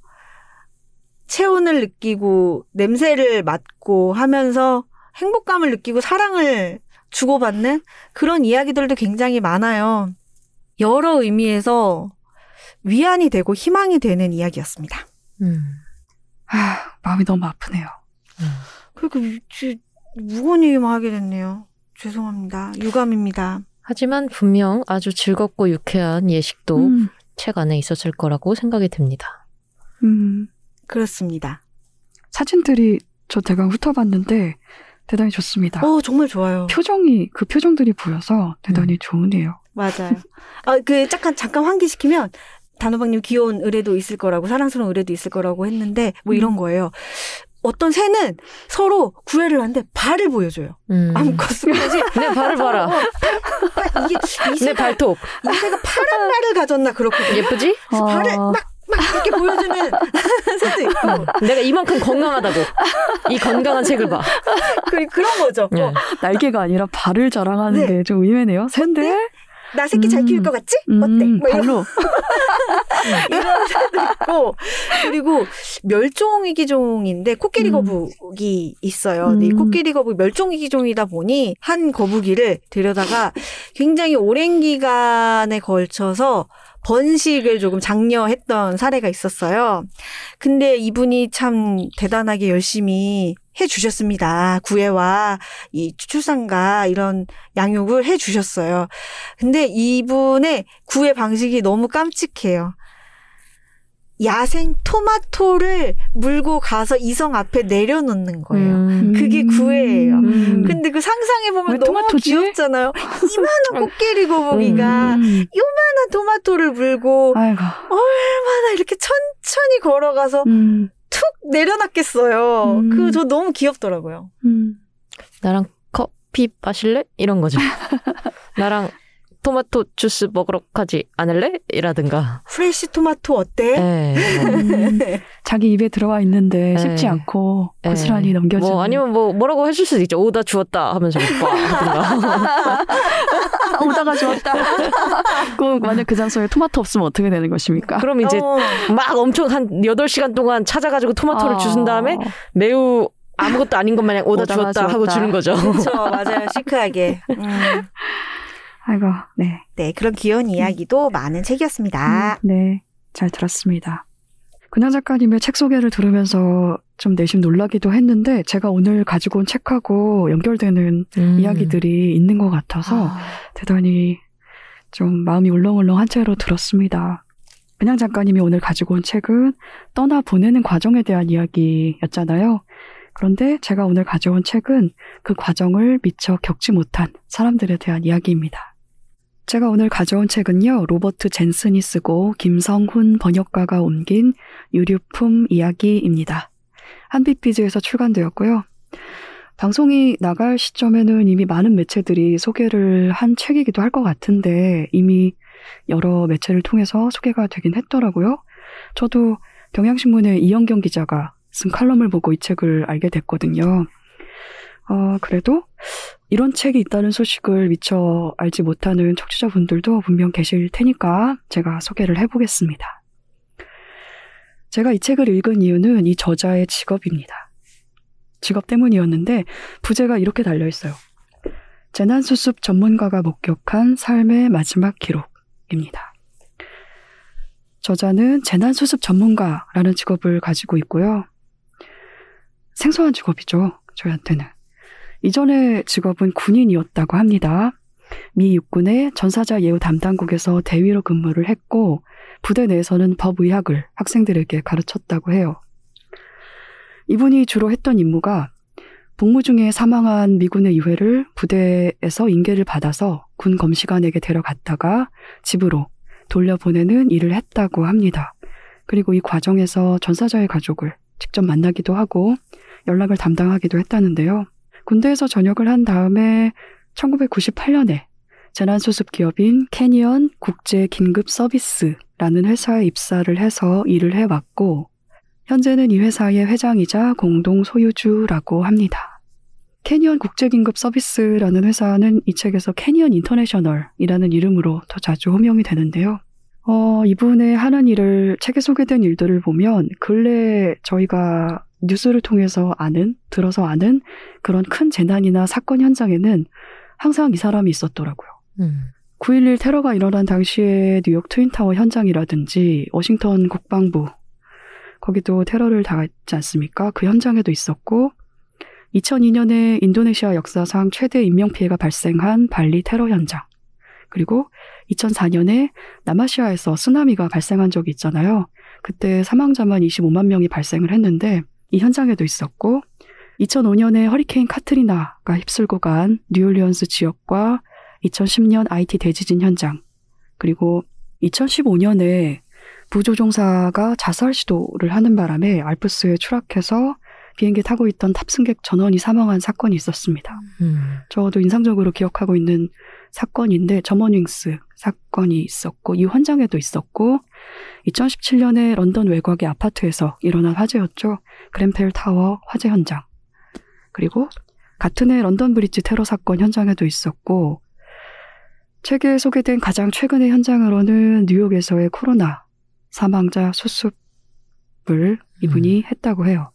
체온을 느끼고 냄새를 맡고 하면서 행복감을 느끼고 사랑을 주고받는 그런 이야기들도 굉장히 많아요. 여러 의미에서 위안이 되고 희망이 되는 이야기였습니다. 음. 아, 마음이 너무 아프네요. 그리고 지- 무거운 얘기만 하게 됐네요. 죄송합니다. 유감입니다. 하지만 분명 아주 즐겁고 유쾌한 예식도 음, 책 안에 있었을 거라고 생각이 듭니다. 음, 그렇습니다. 사진들이 저 대강 훑어봤는데 대단히 좋습니다. 어, 정말 좋아요. 표정이 그 표정들이 보여서 대단히 좋으네요. 맞아요. 아, 그 잠깐 잠깐 환기시키면 단호박님 귀여운 의뢰도 있을 거라고 사랑스러운 의뢰도 있을 거라고 했는데 뭐 이런 거예요. 어떤 새는 서로 구애를 하는데 발을 보여줘요. 음. 아무것도 없이 *laughs* 내 발을 봐라. 어, 이게 이내 새가 발톱. 이 새가 파란 발을 가졌나 그렇거든요. 예쁘지? 발을 아. 막, 막 이렇게 보여주는 *laughs* 새도 있고 내가 이만큼 건강하다고. 이 건강한 책을 봐. 그, 그런 거죠. 네. 어, 날개가 아니라 발을 자랑하는 네. 게좀 의외네요. 샌데 나 새끼 잘 음. 키울 것 같지? 음, 어때? 뭐 이런, 발로 *laughs* 이런 새도 있고 그리고 멸종위기종인데 코끼리 음. 거북이 있어요. 근데 이 음. 코끼리 거북이 멸종위기종이다 보니 한 거북이를 들여다가 굉장히 오랜 기간에 걸쳐서 번식을 조금 장려했던 사례가 있었어요. 근데 이분이 참 대단하게 열심히 해 주셨습니다. 구애와 이 출산과 이런 양육을 해 주셨어요. 근데 이분의 구애 방식이 너무 깜찍해요. 야생 토마토를 물고 가서 이성 앞에 내려놓는 거예요. 음. 그게 구애예요. 음. 근데 그 상상해 보면 왜 너무 토마토지? 귀엽잖아요. *laughs* 이만한 코끼리 거북이가 음. 하나 토마토를 물고 아이고. 얼마나 이렇게 천천히 걸어가서 음. 툭 내려놨겠어요. 음. 그저 너무 귀엽더라고요. 음. 나랑 커피 마실래? 이런 거죠. *laughs* 나랑 토마토 주스 먹으러 가지 않을래? 이라든가. 프레시 토마토 어때? 예. 뭐. 음. 자기 입에 들어와 있는데 네. 씹지 않고 예. 고스란히 넘겨주는. 뭐 아니면 뭐 뭐라고 해줄 수도 있죠. 오다 주었다 하면서 오빠. *laughs* 오다가 좋았다. 꼭 만약 그 장소에 토마토 없으면 어떻게 되는 것입니까? 그럼 이제 어, 막 엄청 한 8시간 동안 찾아가지고 토마토를 아. 주신 다음에 매우 아무것도 아닌 것 마냥 오다 오다가 주었다 하고 주었다. 주는 거죠. 그렇죠. 맞아요. 시크하게. 음. 아이고, 네. 네, 그런 귀여운 이야기도 많은 책이었습니다. 음, 네. 잘 들었습니다. 근양 작가님의 책 소개를 들으면서 좀 내심 놀라기도 했는데 제가 오늘 가지고 온 책하고 연결되는 음. 이야기들이 있는 것 같아서 아, 대단히 좀 마음이 울렁울렁한 채로 들었습니다. 그냥 작가님이 오늘 가지고 온 책은 떠나 보내는 과정에 대한 이야기였잖아요. 그런데 제가 오늘 가져온 책은 그 과정을 미처 겪지 못한 사람들에 대한 이야기입니다. 제가 오늘 가져온 책은요, 로버트 젠슨이 쓰고 김성훈 번역가가 옮긴 유류품 이야기입니다. 한빛비즈에서 출간되었고요. 방송이 나갈 시점에는 이미 많은 매체들이 소개를 한 책이기도 할 것 같은데 이미 여러 매체를 통해서 소개가 되긴 했더라고요. 저도 경향신문의 이영경 기자가 쓴 칼럼을 보고 이 책을 알게 됐거든요. 어, 그래도 이런 책이 있다는 소식을 미처 알지 못하는 청취자분들도 분명 계실 테니까 제가 소개를 해보겠습니다. 제가 이 책을 읽은 이유는 이 저자의 직업입니다. 직업 때문이었는데 부제가 이렇게 달려 있어요. 재난수습 전문가가 목격한 삶의 마지막 기록입니다. 저자는 재난수습 전문가라는 직업을 가지고 있고요. 생소한 직업이죠, 저희한테는. 이전의 직업은 군인이었다고 합니다. 미 육군의 전사자 예우 담당국에서 대위로 근무를 했고, 부대 내에서는 법의학을 학생들에게 가르쳤다고 해요. 이분이 주로 했던 임무가 복무 중에 사망한 미군의 유해를 부대에서 인계를 받아서 군 검시관에게 데려갔다가 집으로 돌려보내는 일을 했다고 합니다. 그리고 이 과정에서 전사자의 가족을 직접 만나기도 하고 연락을 담당하기도 했다는데요. 군대에서 전역을 한 다음에 1998년에 재난수습 기업인 캐니언 국제 긴급 서비스라는 회사에 입사를 해서 일을 해왔고 현재는 이 회사의 회장이자 공동 소유주라고 합니다. 캐니언 국제긴급 서비스라는 회사는 이 책에서 캐니언 인터내셔널이라는 이름으로 더 자주 호명이 되는데요. 어, 이분의 하는 일을 책에 소개된 일들을 보면 근래 저희가 뉴스를 통해서 아는, 들어서 아는 그런 큰 재난이나 사건 현장에는 항상 이 사람이 있었더라고요. 음. 9.11 테러가 일어난 당시에 뉴욕 트윈타워 현장이라든지 워싱턴 국방부 거기도 테러를 당했지 않습니까? 그 현장에도 있었고 2002년에 인도네시아 역사상 최대 인명피해가 발생한 발리 테러 현장 그리고 2004년에 남아시아에서 쓰나미가 발생한 적이 있잖아요. 그때 사망자만 25만 명이 발생을 했는데 이 현장에도 있었고 2005년에 허리케인 카트리나가 휩쓸고 간 뉴올리언스 지역과 2010년 IT 대지진 현장 그리고 2015년에 부조종사가 자살 시도를 하는 바람에 알프스에 추락해서 비행기 타고 있던 탑승객 전원이 사망한 사건이 있었습니다. 음. 저도 인상적으로 기억하고 있는 사건인데 저먼윙스 사건이 있었고 이 현장에도 있었고 2017년에 런던 외곽의 아파트에서 일어난 화재였죠. 그렌펠 타워 화재 현장. 그리고 같은 해 런던 브릿지 테러 사건 현장에도 있었고 책에 소개된 가장 최근의 현장으로는 뉴욕에서의 코로나 사망자 수습을 이분이 했다고 해요.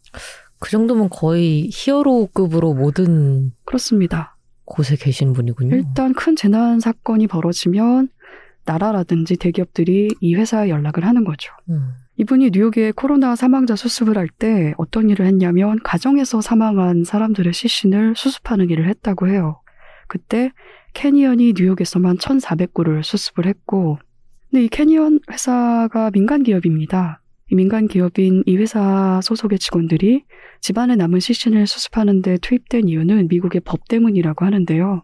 그 정도면 거의 히어로급으로 모든 그렇습니다. 곳에 계신 분이군요. 일단 큰 재난 사건이 벌어지면 나라라든지 대기업들이 이 회사에 연락을 하는 거죠. 음. 이분이 뉴욕에 코로나 사망자 수습을 할 때 어떤 일을 했냐면 가정에서 사망한 사람들의 시신을 수습하는 일을 했다고 해요. 그때 캐니언이 뉴욕에서만 1,400구를 수습을 했고 근데 이 캐니언 회사가 민간 기업입니다. 이 민간 기업인 이 회사 소속의 직원들이 집안에 남은 시신을 수습하는데 투입된 이유는 미국의 법 때문이라고 하는데요.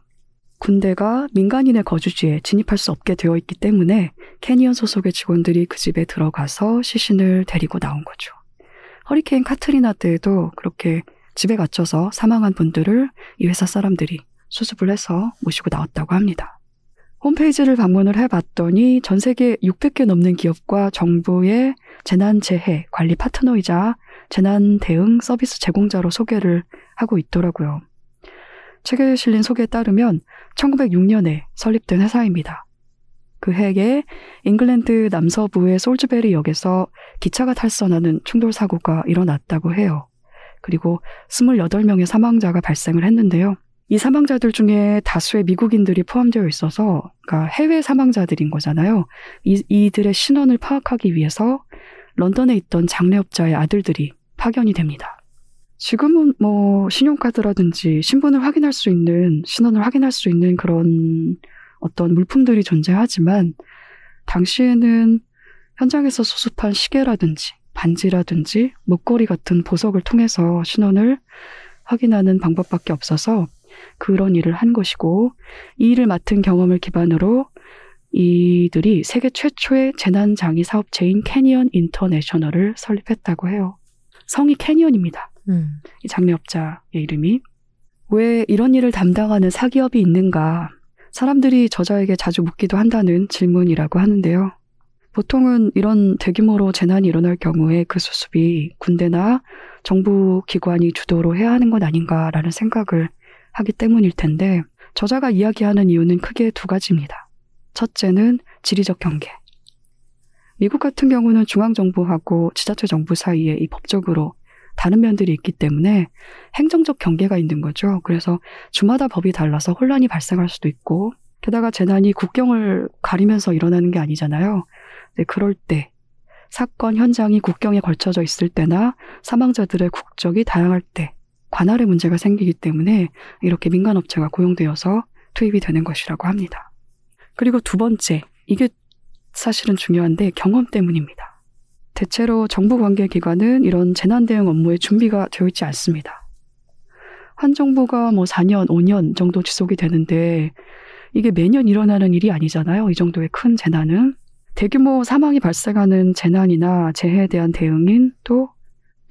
군대가 민간인의 거주지에 진입할 수 없게 되어 있기 때문에 캐니언 소속의 직원들이 그 집에 들어가서 시신을 데리고 나온 거죠. 허리케인 카트리나 때에도 그렇게 집에 갇혀서 사망한 분들을 이 회사 사람들이 수습을 해서 모시고 나왔다고 합니다. 홈페이지를 방문을 해봤더니 전 세계 600개 넘는 기업과 정부의 재난재해 관리 파트너이자 재난 대응 서비스 제공자로 소개를 하고 있더라고요. 책에 실린 소개에 따르면 1906년에 설립된 회사입니다. 그 해에 잉글랜드 남서부의 솔즈베리 역에서 기차가 탈선하는 충돌 사고가 일어났다고 해요. 그리고 28명의 사망자가 발생을 했는데요. 이 사망자들 중에 다수의 미국인들이 포함되어 있어서 그러니까 해외 사망자들인 거잖아요. 이, 이들의 신원을 파악하기 위해서 런던에 있던 장례업자의 아들들이 파견이 됩니다. 지금은 뭐 신용카드라든지 신분을 확인할 수 있는 신원을 확인할 수 있는 그런 어떤 물품들이 존재하지만 당시에는 현장에서 수습한 시계라든지 반지라든지 목걸이 같은 보석을 통해서 신원을 확인하는 방법밖에 없어서 그런 일을 한 것이고 이 일을 맡은 경험을 기반으로 이들이 세계 최초의 재난장례 사업체인 캐니언 인터내셔널을 설립했다고 해요. 성이 캐니언입니다. 음. 이 장례업자의 이름이. 왜 이런 일을 담당하는 사기업이 있는가? 사람들이 저자에게 자주 묻기도 한다는 질문이라고 하는데요. 보통은 이런 대규모로 재난이 일어날 경우에 그 수습이 군대나 정부 기관이 주도로 해야 하는 것 아닌가라는 생각을 하기 때문일 텐데 저자가 이야기하는 이유는 크게 두 가지입니다. 첫째는 지리적 경계. 미국 같은 경우는 중앙정부하고 지자체 정부 사이에 이 법적으로 다른 면들이 있기 때문에 행정적 경계가 있는 거죠. 그래서 주마다 법이 달라서 혼란이 발생할 수도 있고 게다가 재난이 국경을 가리면서 일어나는 게 아니잖아요. 네, 그럴 때 사건 현장이 국경에 걸쳐져 있을 때나 사망자들의 국적이 다양할 때 관할의 문제가 생기기 때문에 이렇게 민간업체가 고용되어서 투입이 되는 것이라고 합니다. 그리고 두 번째, 이게 사실은 중요한데 경험 때문입니다. 대체로 정부 관계 기관은 이런 재난 대응 업무에 준비가 되어 있지 않습니다. 한 정부가 뭐 4년, 5년 정도 지속이 되는데 이게 매년 일어나는 일이 아니잖아요. 이 정도의 큰 재난은. 대규모 사망이 발생하는 재난이나 재해에 대한 대응인 또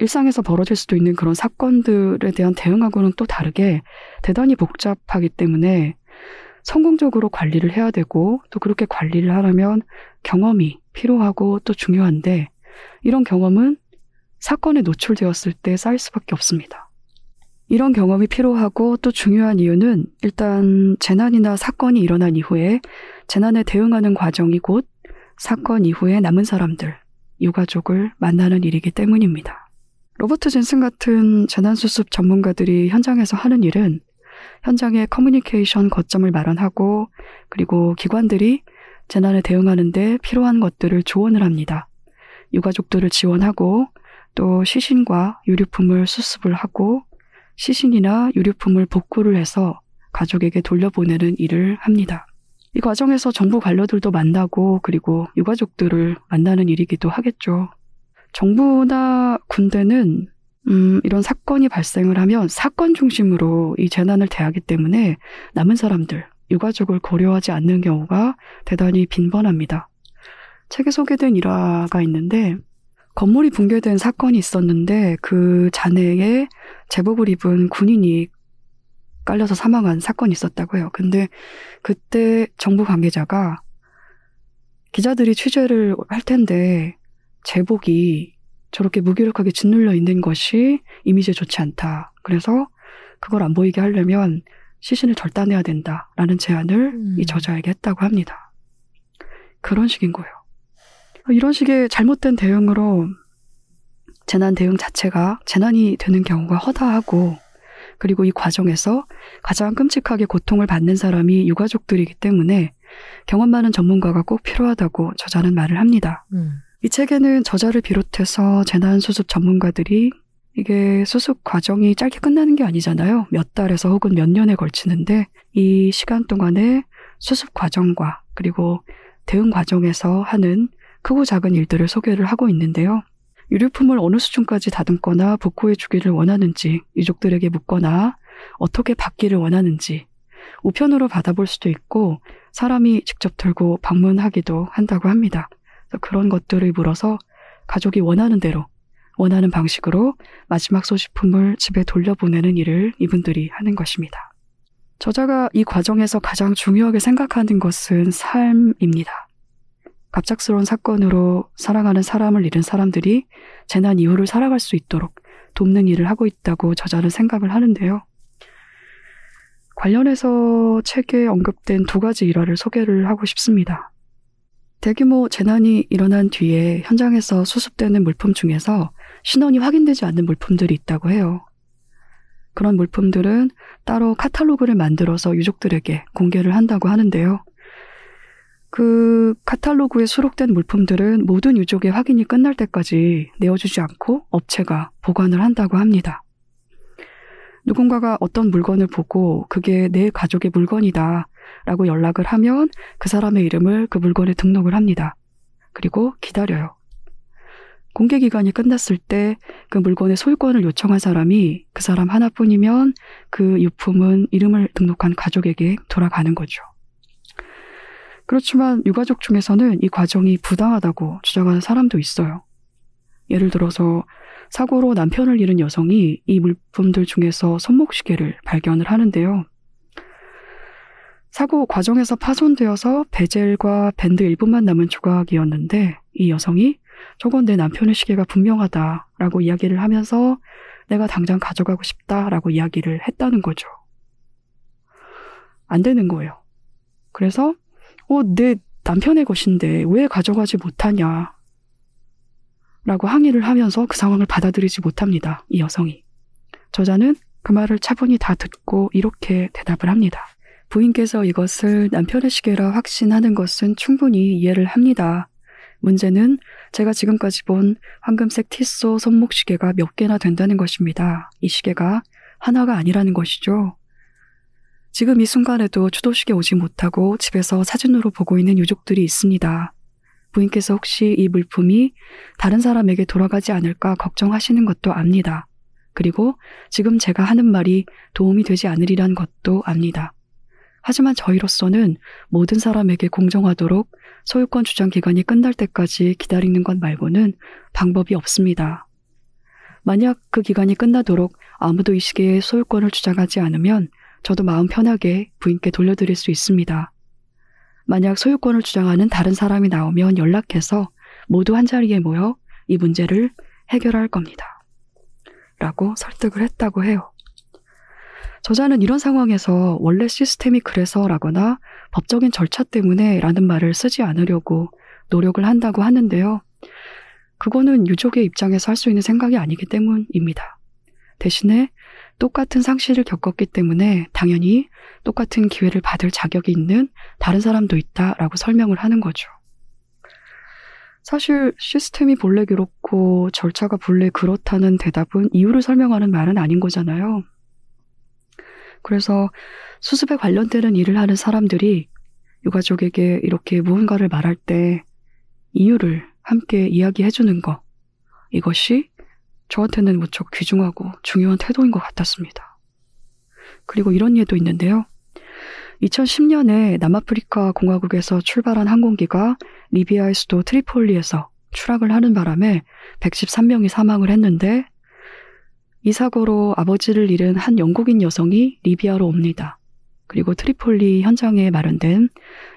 일상에서 벌어질 수도 있는 그런 사건들에 대한 대응하고는 또 다르게 대단히 복잡하기 때문에 성공적으로 관리를 해야 되고 또 그렇게 관리를 하려면 경험이 필요하고 또 중요한데 이런 경험은 사건에 노출되었을 때 쌓일 수밖에 없습니다. 이런 경험이 필요하고 또 중요한 이유는 일단 재난이나 사건이 일어난 이후에 재난에 대응하는 과정이 곧 사건 이후에 남은 사람들, 유가족을 만나는 일이기 때문입니다. 로버트 젠슨 같은 재난수습 전문가들이 현장에서 하는 일은 현장의 커뮤니케이션 거점을 마련하고 그리고 기관들이 재난에 대응하는데 필요한 것들을 조언을 합니다. 유가족들을 지원하고 또 시신과 유류품을 수습을 하고 시신이나 유류품을 복구를 해서 가족에게 돌려보내는 일을 합니다. 이 과정에서 정부 관료들도 만나고 그리고 유가족들을 만나는 일이기도 하겠죠. 정부나 군대는 음, 이런 사건이 발생을 하면 사건 중심으로 이 재난을 대하기 때문에 남은 사람들, 유가족을 고려하지 않는 경우가 대단히 빈번합니다. 책에 소개된 일화가 있는데 건물이 붕괴된 사건이 있었는데 그 잔해에 제복을 입은 군인이 깔려서 사망한 사건이 있었다고 해요. 근데 그때 정부 관계자가 기자들이 취재를 할 텐데 제복이 저렇게 무기력하게 짓눌려 있는 것이 이미지에 좋지 않다. 그래서 그걸 안 보이게 하려면 시신을 절단해야 된다라는 제안을 음. 이 저자에게 했다고 합니다. 그런 식인 거예요. 이런 식의 잘못된 대응으로 재난 대응 자체가 재난이 되는 경우가 허다하고 그리고 이 과정에서 가장 끔찍하게 고통을 받는 사람이 유가족들이기 때문에 경험 많은 전문가가 꼭 필요하다고 저자는 말을 합니다. 음. 이 책에는 저자를 비롯해서 재난수습 전문가들이 이게 수습 과정이 짧게 끝나는 게 아니잖아요. 몇 달에서 혹은 몇 년에 걸치는데 이 시간 동안에 수습 과정과 그리고 대응 과정에서 하는 크고 작은 일들을 소개를 하고 있는데요. 유류품을 어느 수준까지 다듬거나 복구해 주기를 원하는지, 유족들에게 묻거나 어떻게 받기를 원하는지, 우편으로 받아볼 수도 있고, 사람이 직접 들고 방문하기도 한다고 합니다. 그런 것들을 물어서 가족이 원하는 대로, 원하는 방식으로 마지막 소지품을 집에 돌려보내는 일을 이분들이 하는 것입니다. 저자가 이 과정에서 가장 중요하게 생각하는 것은 삶입니다. 갑작스러운 사건으로 사랑하는 사람을 잃은 사람들이 재난 이후를 살아갈 수 있도록 돕는 일을 하고 있다고 저자는 생각을 하는데요. 관련해서 책에 언급된 두 가지 일화를 소개를 하고 싶습니다. 대규모 재난이 일어난 뒤에 현장에서 수습되는 물품 중에서 신원이 확인되지 않는 물품들이 있다고 해요. 그런 물품들은 따로 카탈로그를 만들어서 유족들에게 공개를 한다고 하는데요. 그 카탈로그에 수록된 물품들은 모든 유족의 확인이 끝날 때까지 내어주지 않고 업체가 보관을 한다고 합니다. 누군가가 어떤 물건을 보고 그게 내 가족의 물건이다 라고 연락을 하면 그 사람의 이름을 그 물건에 등록을 합니다. 그리고 기다려요. 공개 기간이 끝났을 때 그 물건의 소유권을 요청한 사람이 그 사람 하나뿐이면 그 유품은 이름을 등록한 가족에게 돌아가는 거죠. 그렇지만 유가족 중에서는 이 과정이 부당하다고 주장하는 사람도 있어요. 예를 들어서 사고로 남편을 잃은 여성이 이 물품들 중에서 손목시계를 발견을 하는데요. 사고 과정에서 파손되어서 베젤과 밴드 일부만 남은 조각이었는데 이 여성이 저건 내 남편의 시계가 분명하다라고 이야기를 하면서 내가 당장 가져가고 싶다라고 이야기를 했다는 거죠. 안 되는 거예요. 그래서 어, 내 남편의 것인데 왜 가져가지 못하냐? 라고 항의를 하면서 그 상황을 받아들이지 못합니다. 이 여성이. 저자는 그 말을 차분히 다 듣고 이렇게 대답을 합니다. 부인께서 이것을 남편의 시계라 확신하는 것은 충분히 이해를 합니다. 문제는 제가 지금까지 본 황금색 티소 손목 시계가 몇 개나 된다는 것입니다. 이 시계가 하나가 아니라는 것이죠. 지금 이 순간에도 추도식에 오지 못하고 집에서 사진으로 보고 있는 유족들이 있습니다. 부인께서 혹시 이 물품이 다른 사람에게 돌아가지 않을까 걱정하시는 것도 압니다. 그리고 지금 제가 하는 말이 도움이 되지 않으리란 것도 압니다. 하지만 저희로서는 모든 사람에게 공정하도록 소유권 주장 기간이 끝날 때까지 기다리는 것 말고는 방법이 없습니다. 만약 그 기간이 끝나도록 아무도 이 시계에 소유권을 주장하지 않으면 저도 마음 편하게 부인께 돌려드릴 수 있습니다. 만약 소유권을 주장하는 다른 사람이 나오면 연락해서 모두 한자리에 모여 이 문제를 해결할 겁니다. 라고 설득을 했다고 해요. 저자는 이런 상황에서 원래 시스템이 그래서 라거나 법적인 절차 때문에 라는 말을 쓰지 않으려고 노력을 한다고 하는데요. 그거는 유족의 입장에서 할 수 있는 생각이 아니기 때문입니다. 대신에 똑같은 상실을 겪었기 때문에 당연히 똑같은 기회를 받을 자격이 있는 다른 사람도 있다라고 설명을 하는 거죠. 사실 시스템이 본래 그렇고 절차가 본래 그렇다는 대답은 이유를 설명하는 말은 아닌 거잖아요. 그래서 수습에 관련되는 일을 하는 사람들이 유가족에게 이렇게 무언가를 말할 때 이유를 함께 이야기해 주는 거. 이것이 저한테는 무척 귀중하고 중요한 태도인 것 같았습니다. 그리고 이런 예도 있는데요. 2010년에 남아프리카 공화국에서 출발한 항공기가 리비아의 수도 트리폴리에서 추락을 하는 바람에 113명이 사망을 했는데 이 사고로 아버지를 잃은 한 영국인 여성이 리비아로 옵니다. 그리고 트리폴리 현장에 마련된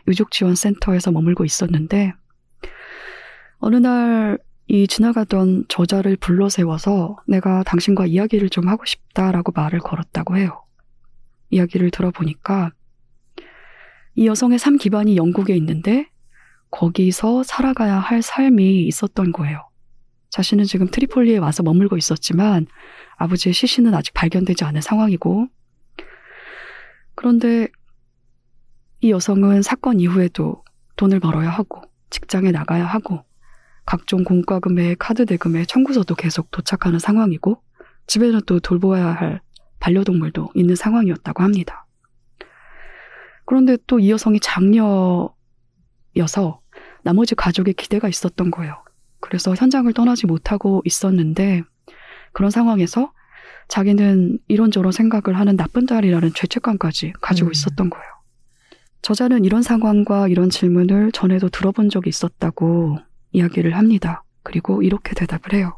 유족 지원 센터에서 머물고 있었는데 어느 날 이 지나가던 저자를 불러 세워서 내가 당신과 이야기를 좀 하고 싶다라고 말을 걸었다고 해요. 이야기를 들어보니까 이 여성의 삶 기반이 영국에 있는데 거기서 살아가야 할 삶이 있었던 거예요. 자신은 지금 트리폴리에 와서 머물고 있었지만 아버지의 시신은 아직 발견되지 않은 상황이고 그런데 이 여성은 사건 이후에도 돈을 벌어야 하고 직장에 나가야 하고 각종 공과금에 카드 대금에 청구서도 계속 도착하는 상황이고 집에는 또 돌보아야 할 반려동물도 있는 상황이었다고 합니다. 그런데 또 이 여성이 장녀여서 나머지 가족의 기대가 있었던 거예요. 그래서 현장을 떠나지 못하고 있었는데 그런 상황에서 자기는 이런저런 생각을 하는 나쁜 딸이라는 죄책감까지 가지고 음. 있었던 거예요. 저자는 이런 상황과 이런 질문을 전에도 들어본 적이 있었다고 이야기를 합니다. 그리고 이렇게 대답을 해요.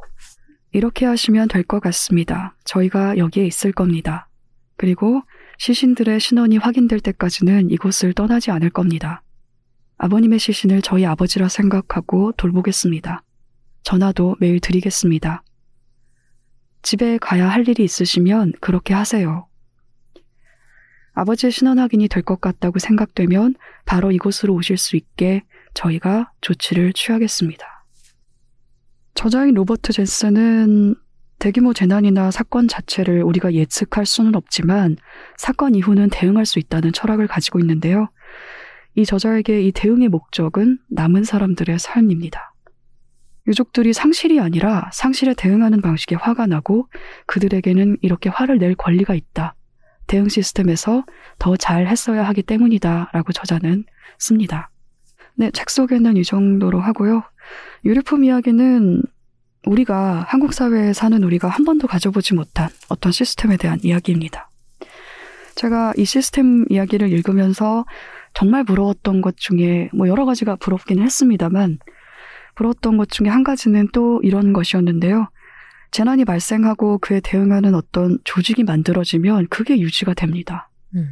이렇게 하시면 될 것 같습니다. 저희가 여기에 있을 겁니다. 그리고 시신들의 신원이 확인될 때까지는 이곳을 떠나지 않을 겁니다. 아버님의 시신을 저희 아버지라 생각하고 돌보겠습니다. 전화도 매일 드리겠습니다. 집에 가야 할 일이 있으시면 그렇게 하세요. 아버지의 신원 확인이 될 것 같다고 생각되면 바로 이곳으로 오실 수 있게 저희가 조치를 취하겠습니다. 저자인 로버트 젠슨은 대규모 재난이나 사건 자체를 우리가 예측할 수는 없지만 사건 이후는 대응할 수 있다는 철학을 가지고 있는데요. 이 저자에게 이 대응의 목적은 남은 사람들의 삶입니다. 유족들이 상실이 아니라 상실에 대응하는 방식에 화가 나고 그들에게는 이렇게 화를 낼 권리가 있다. 대응 시스템에서 더 잘 했어야 하기 때문이다. 라고 저자는 씁니다. 네, 책 소개는 이 정도로 하고요. 유류품 이야기는 우리가 한국 사회에 사는 우리가 한 번도 가져보지 못한 어떤 시스템에 대한 이야기입니다. 제가 이 시스템 이야기를 읽으면서 정말 부러웠던 것 중에 뭐 여러 가지가 부럽기는 했습니다만 부러웠던 것 중에 한 가지는 또 이런 것이었는데요. 재난이 발생하고 그에 대응하는 어떤 조직이 만들어지면 그게 유지가 됩니다. 음.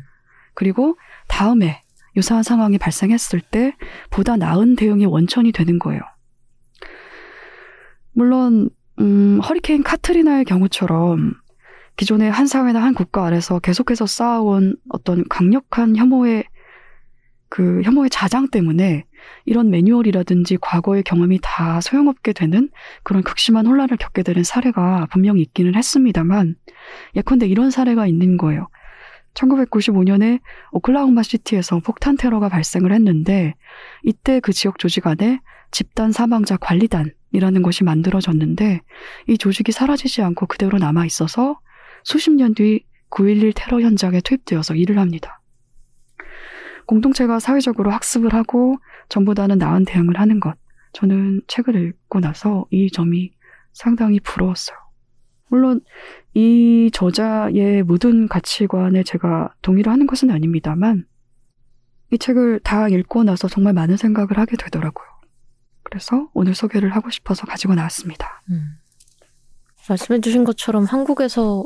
그리고 다음에 유사한 상황이 발생했을 때 보다 나은 대응의 원천이 되는 거예요. 물론 음, 허리케인 카트리나의 경우처럼 기존의 한 사회나 한 국가 아래서 계속해서 쌓아온 어떤 강력한 혐오의 그 혐오의 자장 때문에 이런 매뉴얼이라든지 과거의 경험이 다 소용없게 되는 그런 극심한 혼란을 겪게 되는 사례가 분명히 있기는 했습니다만 예컨대 이런 사례가 있는 거예요. 1995년에 오클라호마 시티에서 폭탄 테러가 발생을 했는데 이때 그 지역 조직 안에 집단 사망자 관리단이라는 것이 만들어졌는데 이 조직이 사라지지 않고 그대로 남아 있어서 수십 년 뒤 9.11 테러 현장에 투입되어서 일을 합니다. 공동체가 사회적으로 학습을 하고 전보다는 나은 대응을 하는 것. 저는 책을 읽고 나서 이 점이 상당히 부러웠어요. 물론 이 저자의 모든 가치관에 제가 동의를 하는 것은 아닙니다만 이 책을 다 읽고 나서 정말 많은 생각을 하게 되더라고요. 그래서 오늘 소개를 하고 싶어서 가지고 나왔습니다. 음. 말씀해주신 것처럼 한국에서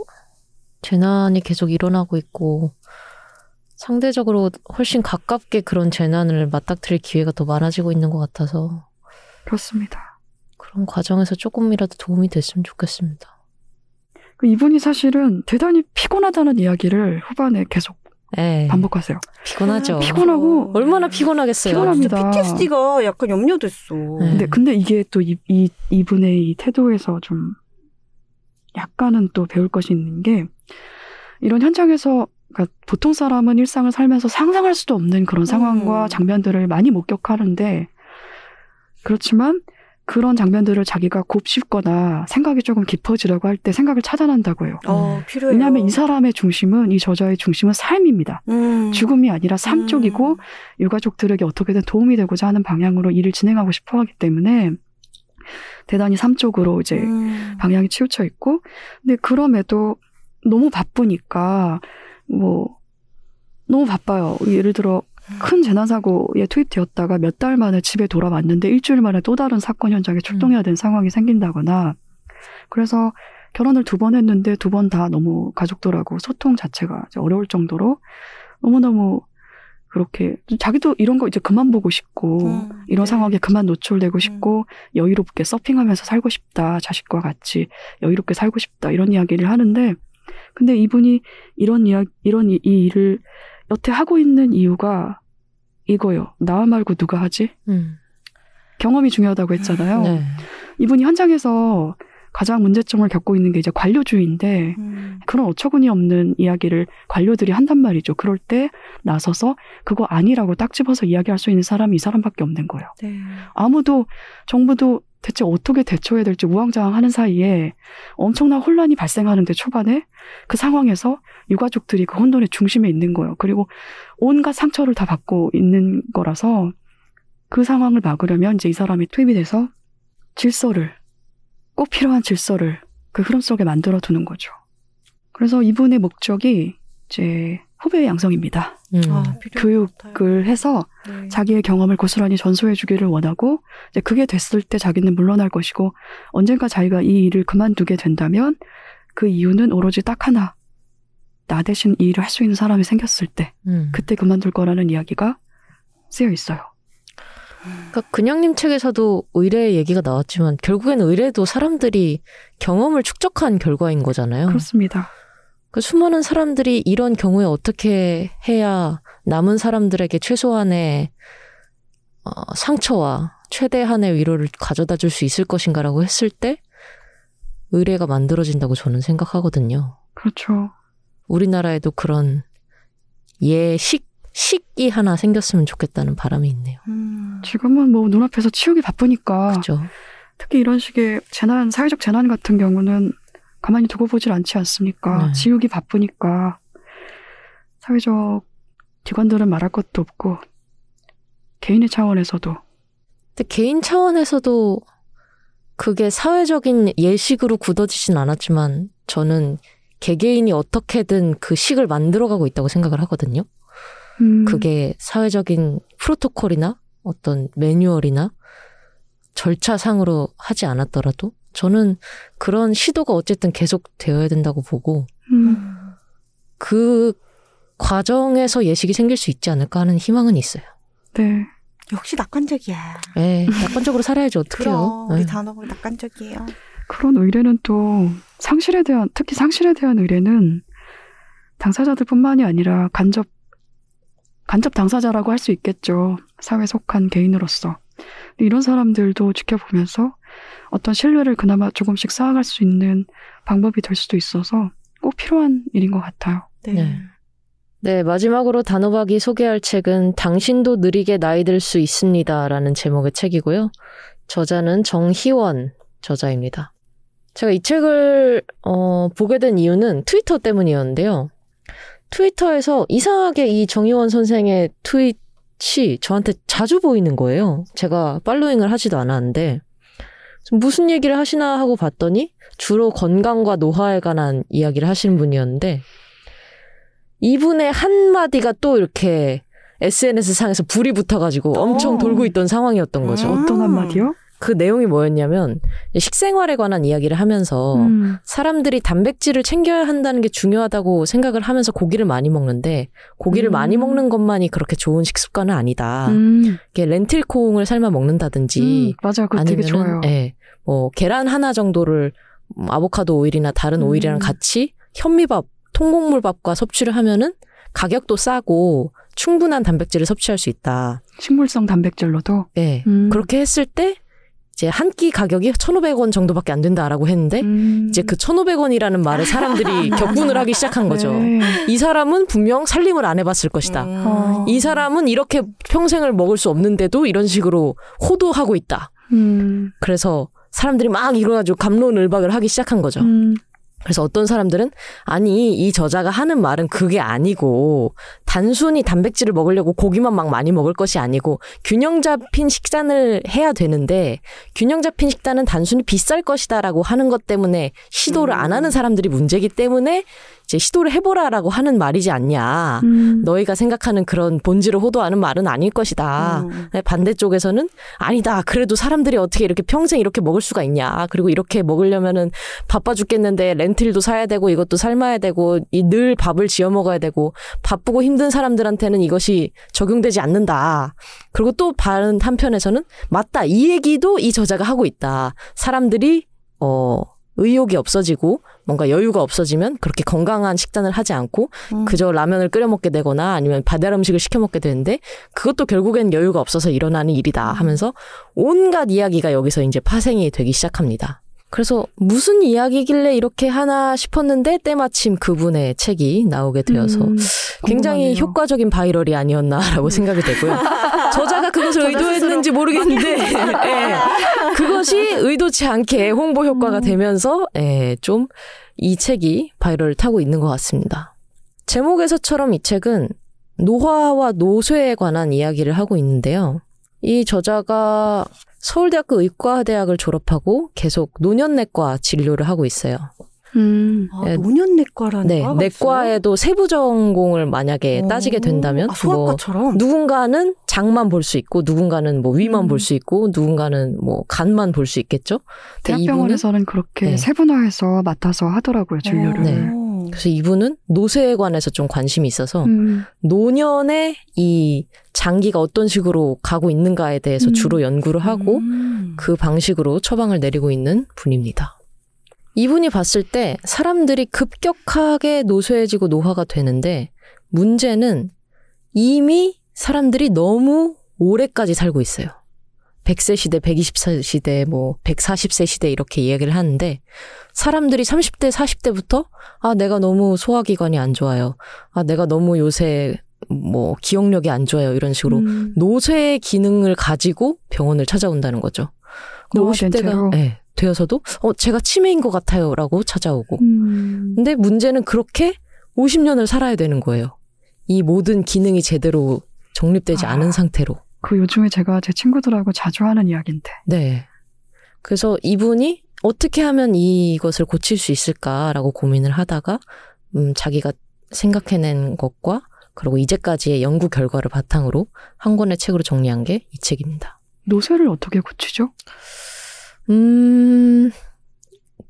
재난이 계속 일어나고 있고 상대적으로 훨씬 가깝게 그런 재난을 맞닥뜨릴 기회가 더 많아지고 있는 것 같아서 그렇습니다. 그런 과정에서 조금이라도 도움이 됐으면 좋겠습니다. 그 이분이 사실은 대단히 피곤하다는 이야기를 후반에 계속 예. 반복하세요. 피곤하죠. 피곤하고 얼마나 피곤하겠어요. 피곤합니다. PTSD가 약간 염려됐어. 네. 근데 근데 이게 또 이 이 이 분의 이 태도에서 좀 약간은 또 배울 것이 있는 게 이런 현장에서 그러니까 보통 사람은 일상을 살면서 상상할 수도 없는 그런 상황과 음. 장면들을 많이 목격하는데 그렇지만 그런 장면들을 자기가 곱씹거나 생각이 조금 깊어지려고 할 때 생각을 차단한다고 해요. 어, 필요해요. 왜냐하면 이 사람의 중심은 이 저자의 중심은 삶입니다. 음. 죽음이 아니라 삶 음. 쪽이고 유가족들에게 어떻게든 도움이 되고자 하는 방향으로 일을 진행하고 싶어 하기 때문에 대단히 삶 쪽으로 이제 음. 방향이 치우쳐 있고 근데 그럼에도 너무 바쁘니까 뭐 너무 바빠요. 예를 들어 큰 재난 사고에 투입되었다가 몇 달 만에 집에 돌아왔는데 일주일 만에 또 다른 사건 현장에 출동해야 되는 상황이 생긴다거나 그래서 결혼을 두 번 했는데 두 번 다 너무 가족들하고 소통 자체가 어려울 정도로 너무너무 그렇게 자기도 이런 거 이제 그만 보고 싶고 음, 이런 네. 상황에 그만 노출되고 싶고 여유롭게 서핑하면서 살고 싶다 자식과 같이 여유롭게 살고 싶다 이런 이야기를 하는데 근데 이분이 이런 이야 이런 이, 이 일을 여태 하고 있는 이유가 이거요 나 말고 누가 하지 음. 경험이 중요하다고 했잖아요 네. 이분이 현장에서 가장 문제점을 겪고 있는 게 이제 관료주의인데 음. 그런 어처구니 없는 이야기를 관료들이 한단 말이죠. 그럴 때 나서서 그거 아니라고 딱 집어서 이야기할 수 있는 사람이 이 사람밖에 없는 거예요. 네. 아무도 정부도 대체 어떻게 대처해야 될지 우왕좌왕하는 사이에 엄청난 혼란이 발생하는데 초반에 그 상황에서 유가족들이 그 혼돈의 중심에 있는 거예요. 그리고 온갖 상처를 다 받고 있는 거라서 그 상황을 막으려면 이제 이 사람이 투입이 돼서 질서를 꼭 필요한 질서를 그 흐름 속에 만들어 두는 거죠. 그래서 이분의 목적이 이제 후배 양성입니다. 음. 아, 같아요. 교육을 해서 네. 자기의 경험을 고스란히 전수해 주기를 원하고 이제 그게 됐을 때 자기는 물러날 것이고 언젠가 자기가 이 일을 그만두게 된다면 그 이유는 오로지 딱 하나 나 대신 이 일을 할 수 있는 사람이 생겼을 때 음. 그때 그만둘 거라는 이야기가 쓰여 있어요. 그러니까 그냥님 책에서도 의뢰 얘기가 나왔지만 결국엔 의뢰도 사람들이 경험을 축적한 결과인 거잖아요. 그렇습니다. 그 수많은 사람들이 이런 경우에 어떻게 해야 남은 사람들에게 최소한의 어, 상처와 최대한의 위로를 가져다 줄 수 있을 것인가라고 했을 때 의뢰가 만들어진다고 저는 생각하거든요. 그렇죠. 우리나라에도 그런 예식 식이 하나 생겼으면 좋겠다는 바람이 있네요. 음. 지금은 뭐 눈앞에서 치우기 바쁘니까 그죠? 특히 이런 식의 재난, 사회적 재난 같은 경우는 가만히 두고 보질 않지 않습니까? 네. 지우기 바쁘니까 사회적 기관들은 말할 것도 없고 개인의 차원에서도 근데 개인 차원에서도 그게 사회적인 예식으로 굳어지진 않았지만 저는 개개인이 어떻게든 그 식을 만들어가고 있다고 생각을 하거든요. 음, 그게 사회적인 프로토콜이나 어떤 매뉴얼이나 절차상으로 하지 않았더라도 저는 그런 시도가 어쨌든 계속 되어야 된다고 보고 음, 그 과정에서 예식이 생길 수 있지 않을까 하는 희망은 있어요. 네. 역시 낙관적이야. 에 낙관적으로 살아야지 어떡해요. 그럼 우리 에. 단어가 낙관적이에요. 그런 의뢰는 또 상실에 대한 특히 상실에 대한 의뢰는 당사자들뿐만이 아니라 간접 간접 당사자라고 할 수 있겠죠. 사회 속한 개인으로서 이런 사람들도 지켜보면서 어떤 신뢰를 그나마 조금씩 쌓아갈 수 있는 방법이 될 수도 있어서 꼭 필요한 일인 것 같아요. 네. 네. 네, 마지막으로 단호박이 소개할 책은 당신도 느리게 나이 들 수 있습니다. 라는 제목의 책이고요. 저자는 정희원 저자입니다. 제가 이 책을, 어, 보게 된 이유는 트위터 때문이었는데요. 트위터에서 이상하게 이 정희원 선생의 트윗이 저한테 자주 보이는 거예요. 제가 팔로잉을 하지도 않았는데. 무슨 얘기를 하시나 하고 봤더니 주로 건강과 노화에 관한 이야기를 하시는 분이었는데 이분의 한마디가 또 이렇게 SNS 상에서 불이 붙어가지고 엄청 어. 돌고 있던 상황이었던 거죠. 음. 어떤 한마디요? 그 내용이 뭐였냐면 식생활에 관한 이야기를 하면서 음, 사람들이 단백질을 챙겨야 한다는 게 중요하다고 생각을 하면서 고기를 많이 먹는데 고기를 음. 많이 먹는 것만이 그렇게 좋은 식습관은 아니다. 음, 이게 렌틸콩을 삶아 먹는다든지 음, 맞아요. 그거 되게 좋아요. 예, 뭐 계란 하나 정도를 음, 아보카도 오일이나 다른 음. 오일이랑 같이 현미밥, 통곡물밥과 섭취를 하면은 가격도 싸고 충분한 단백질을 섭취할 수 있다. 식물성 단백질로도 예. 음. 그렇게 했을 때 이제 한 끼 가격이 1,500원 정도밖에 안 된다라고 했는데 음. 이제 그 1,500원이라는 말에 사람들이 *laughs* 격분을 하기 시작한 거죠. 네. 이 사람은 분명 살림을 안 해봤을 것이다. 음. 어. 이 사람은 이렇게 평생을 먹을 수 없는데도 이런 식으로 호도하고 있다. 음. 그래서 사람들이 막 일어나지고 감론을박을 하기 시작한 거죠. 음. 그래서 어떤 사람들은 아니 이 저자가 하는 말은 그게 아니고 단순히 단백질을 먹으려고 고기만 막 많이 먹을 것이 아니고 균형 잡힌 식단을 해야 되는데 균형 잡힌 식단은 단순히 비쌀 것이다라고 하는 것 때문에 시도를 안 하는 사람들이 문제기 때문에 이제 시도를 해보라라고 하는 말이지 않냐. 음. 너희가 생각하는 그런 본질을 호도하는 말은 아닐 것이다. 음. 네, 반대쪽에서는 아니다. 그래도 사람들이 어떻게 이렇게 평생 이렇게 먹을 수가 있냐. 그리고 이렇게 먹으려면은 바빠 죽겠는데 렌틸도 사야 되고 이것도 삶아야 되고 이 늘 밥을 지어 먹어야 되고 바쁘고 힘든 사람들한테는 이것이 적용되지 않는다. 그리고 또 다른 한편에서는 맞다. 이 얘기도 이 저자가 하고 있다. 사람들이 어 의욕이 없어지고 뭔가 여유가 없어지면 그렇게 건강한 식단을 하지 않고 음. 그저 라면을 끓여 먹게 되거나 아니면 배달 음식을 시켜 먹게 되는데 그것도 결국엔 여유가 없어서 일어나는 일이다 하면서 온갖 이야기가 여기서 이제 파생이 되기 시작합니다. 그래서 무슨 이야기길래 이렇게 하나 싶었는데 때마침 그분의 책이 나오게 되어서 음. 굉장히 궁금하네요. 효과적인 viral이 아니었나라고 생각이 되고요. *laughs* 저자가 그것을 의도했는지 모르겠는데 예, 그것이 의도치 않게 홍보 효과가 되면서 예, 좀 이 책이 viral을 타고 있는 것 같습니다. 제목에서처럼 이 책은 노화와 노쇠에 관한 이야기를 하고 있는데요. 이 저자가 서울대학교 의과대학을 졸업하고 계속 노년내과 진료를 하고 있어요. 음. 아, 예. 노년내과라는 네, 과가 내과에도 세부 전공을 만약에 있어요? 따지게 된다면 아, 소아과처럼. 누군가는 장만 볼 수 있고 누군가는 뭐 위만 음. 볼수 있고 누군가는 뭐 간만 볼 수 있겠죠. 대학병원에서는 그렇게 네. 세분화해서 맡아서 하더라고요 진료를. 네. 그래서 이분은 노쇠에 관해서 좀 관심이 있어서 음. 노년에 이 장기가 어떤 식으로 가고 있는가에 대해서 음. 주로 연구를 하고 음. 그 방식으로 처방을 내리고 있는 분입니다. 이분이 봤을 때 사람들이 급격하게 노쇠해지고 노화가 되는데 문제는 이미 사람들이 너무 오래까지 살고 있어요. 100세 시대, 120세 시대, 뭐 140세 시대 이렇게 이야기를 하는데 사람들이 30대, 40대부터 아 내가 너무 소화기관이 안 좋아요. 아 내가 너무 요새 뭐 기억력이 안 좋아요. 이런 식으로 음. 노쇠의 기능을 가지고 병원을 찾아온다는 거죠. 노화된 50대가 채로? 네, 되어서도 어 제가 치매인 것 같아요라고 찾아오고. 음. 근데 문제는 그렇게 50년을 살아야 되는 거예요. 이 모든 기능이 제대로 정립되지 아. 않은 상태로. 그 요즘에 제가 제 친구들하고 자주 하는 이야기인데. 네. 그래서 이분이 어떻게 하면 이것을 고칠 수 있을까라고 고민을 하다가 음 자기가 생각해낸 것과 그리고 이제까지의 연구 결과를 바탕으로 한 권의 책으로 정리한 게 이 책입니다. 노쇠를 어떻게 고치죠? 음,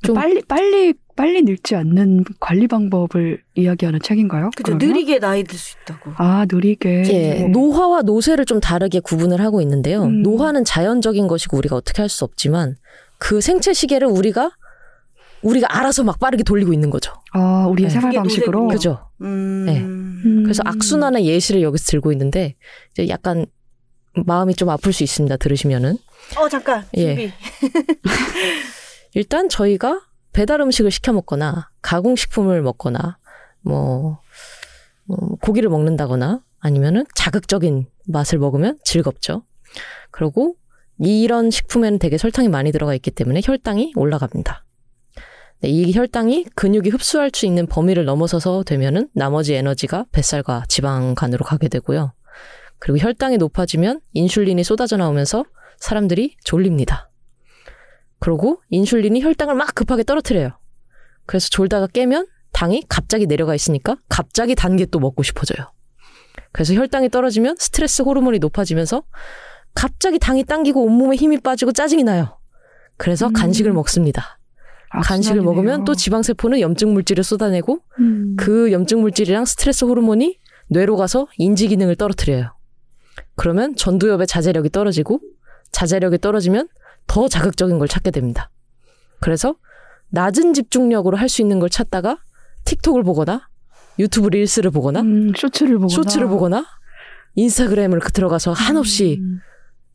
좀 빨리 빨리 빨리 늙지 않는 관리 방법을 이야기하는 책인가요? 그죠. 느리게 나이 들 수 있다고. 아 느리게. 예, 뭐. 노화와 노쇠를 좀 다르게 구분을 하고 있는데요. 음. 노화는 자연적인 것이고 우리가 어떻게 할 수 없지만 그 생체 시계를 우리가 우리가 알아서 막 빠르게 돌리고 있는 거죠. 아 우리의 네. 생활 방식으로. 그죠? 음. 네. 음. 그래서 악순환의 예시를 여기서 들고 있는데 이제 약간 마음이 좀 아플 수 있습니다. 들으시면은 어 잠깐. 예. 준비. *laughs* 일단 저희가 배달 음식을 시켜 먹거나 가공식품을 먹거나 뭐 어, 고기를 먹는다거나 아니면은 자극적인 맛을 먹으면 즐겁죠. 그리고 이런 식품에는 되게 설탕이 많이 들어가 있기 때문에 혈당이 올라갑니다. 네, 이 혈당이 근육이 흡수할 수 있는 범위를 넘어서서 되면은 나머지 에너지가 뱃살과 지방간으로 가게 되고요. 그리고 혈당이 높아지면 인슐린이 쏟아져 나오면서 사람들이 졸립니다. 그러고 인슐린이 혈당을 막 급하게 떨어뜨려요. 그래서 졸다가 깨면 당이 갑자기 내려가 있으니까 갑자기 단 게 또 먹고 싶어져요. 그래서 혈당이 떨어지면 스트레스 호르몬이 높아지면서 갑자기 당이 당기고 온몸에 힘이 빠지고 짜증이 나요. 그래서 음. 간식을 먹습니다. 간식을 악순환이네요. 먹으면 또 지방세포는 염증 물질을 쏟아내고 음. 그 염증 물질이랑 스트레스 호르몬이 뇌로 가서 인지 기능을 떨어뜨려요. 그러면 전두엽의 자제력이 떨어지고 자제력이 떨어지면 더 자극적인 걸 찾게 됩니다. 그래서 낮은 집중력으로 할 수 있는 걸 찾다가 틱톡을 보거나 유튜브 릴스를 보거나 음, 쇼츠를 보거나 쇼츠를 보거나 인스타그램을 그 들어가서 한없이 음.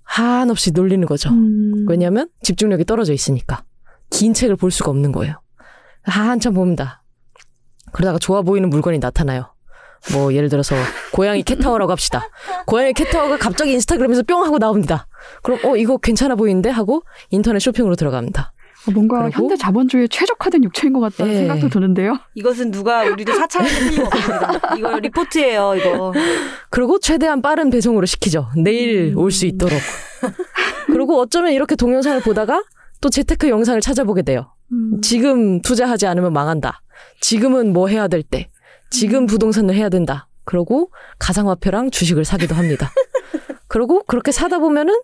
한없이 놀리는 거죠. 음. 왜냐하면 집중력이 떨어져 있으니까 긴 책을 볼 수가 없는 거예요. 한참 봅니다. 그러다가 좋아 보이는 물건이 나타나요. 뭐 예를 들어서 고양이 캣타워라고 합시다. 고양이 캣타워가 갑자기 인스타그램에서 뿅 하고 나옵니다. 그럼 어 이거 괜찮아 보이는데 하고 인터넷 쇼핑으로 들어갑니다. 어, 뭔가 그리고- 현대 자본주의에 최적화된 육체인 것 같다는 예. 생각도 드는데요. 이것은 누가 우리도 사찰할 틀림없습니다. 이거 리포트예요, 이거. 그리고 최대한 빠른 배송으로 시키죠. 내일 음. 올수 있도록. 그리고 어쩌면 이렇게 동영상을 보다가 또 재테크 영상을 찾아보게 돼요. 음. 지금 투자하지 않으면 망한다. 지금은 뭐 해야 될 때. 지금 부동산을 해야 된다. 그러고 가상화폐랑 주식을 사기도 합니다. 그리고 그렇게 사다 보면은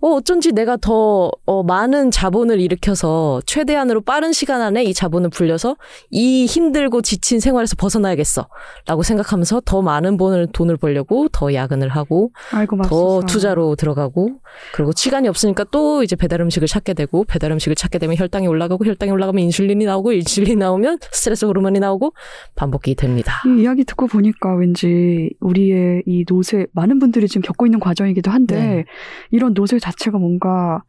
어 어쩐지 내가 더 어, 많은 자본을 일으켜서 최대한으로 빠른 시간 안에 이 자본을 불려서 이 힘들고 지친 생활에서 벗어나야겠어라고 생각하면서 더 많은 돈을 돈을 벌려고 더 야근을 하고 더. 투자로 들어가고 그리고 시간이 없으니까 또 이제 배달 음식을 찾게 되고 배달 음식을 찾게 되면 혈당이 올라가고 혈당이 올라가면 인슐린이 나오고 인슐린이 나오면 스트레스 호르몬이 나오고 반복이 됩니다. 이 이야기 듣고 보니까 왠지 우리의 이 노쇠 많은 분들이 지금 겪고 있는 과정이기도 한데 네. 이런 노쇠 자체가 뭔가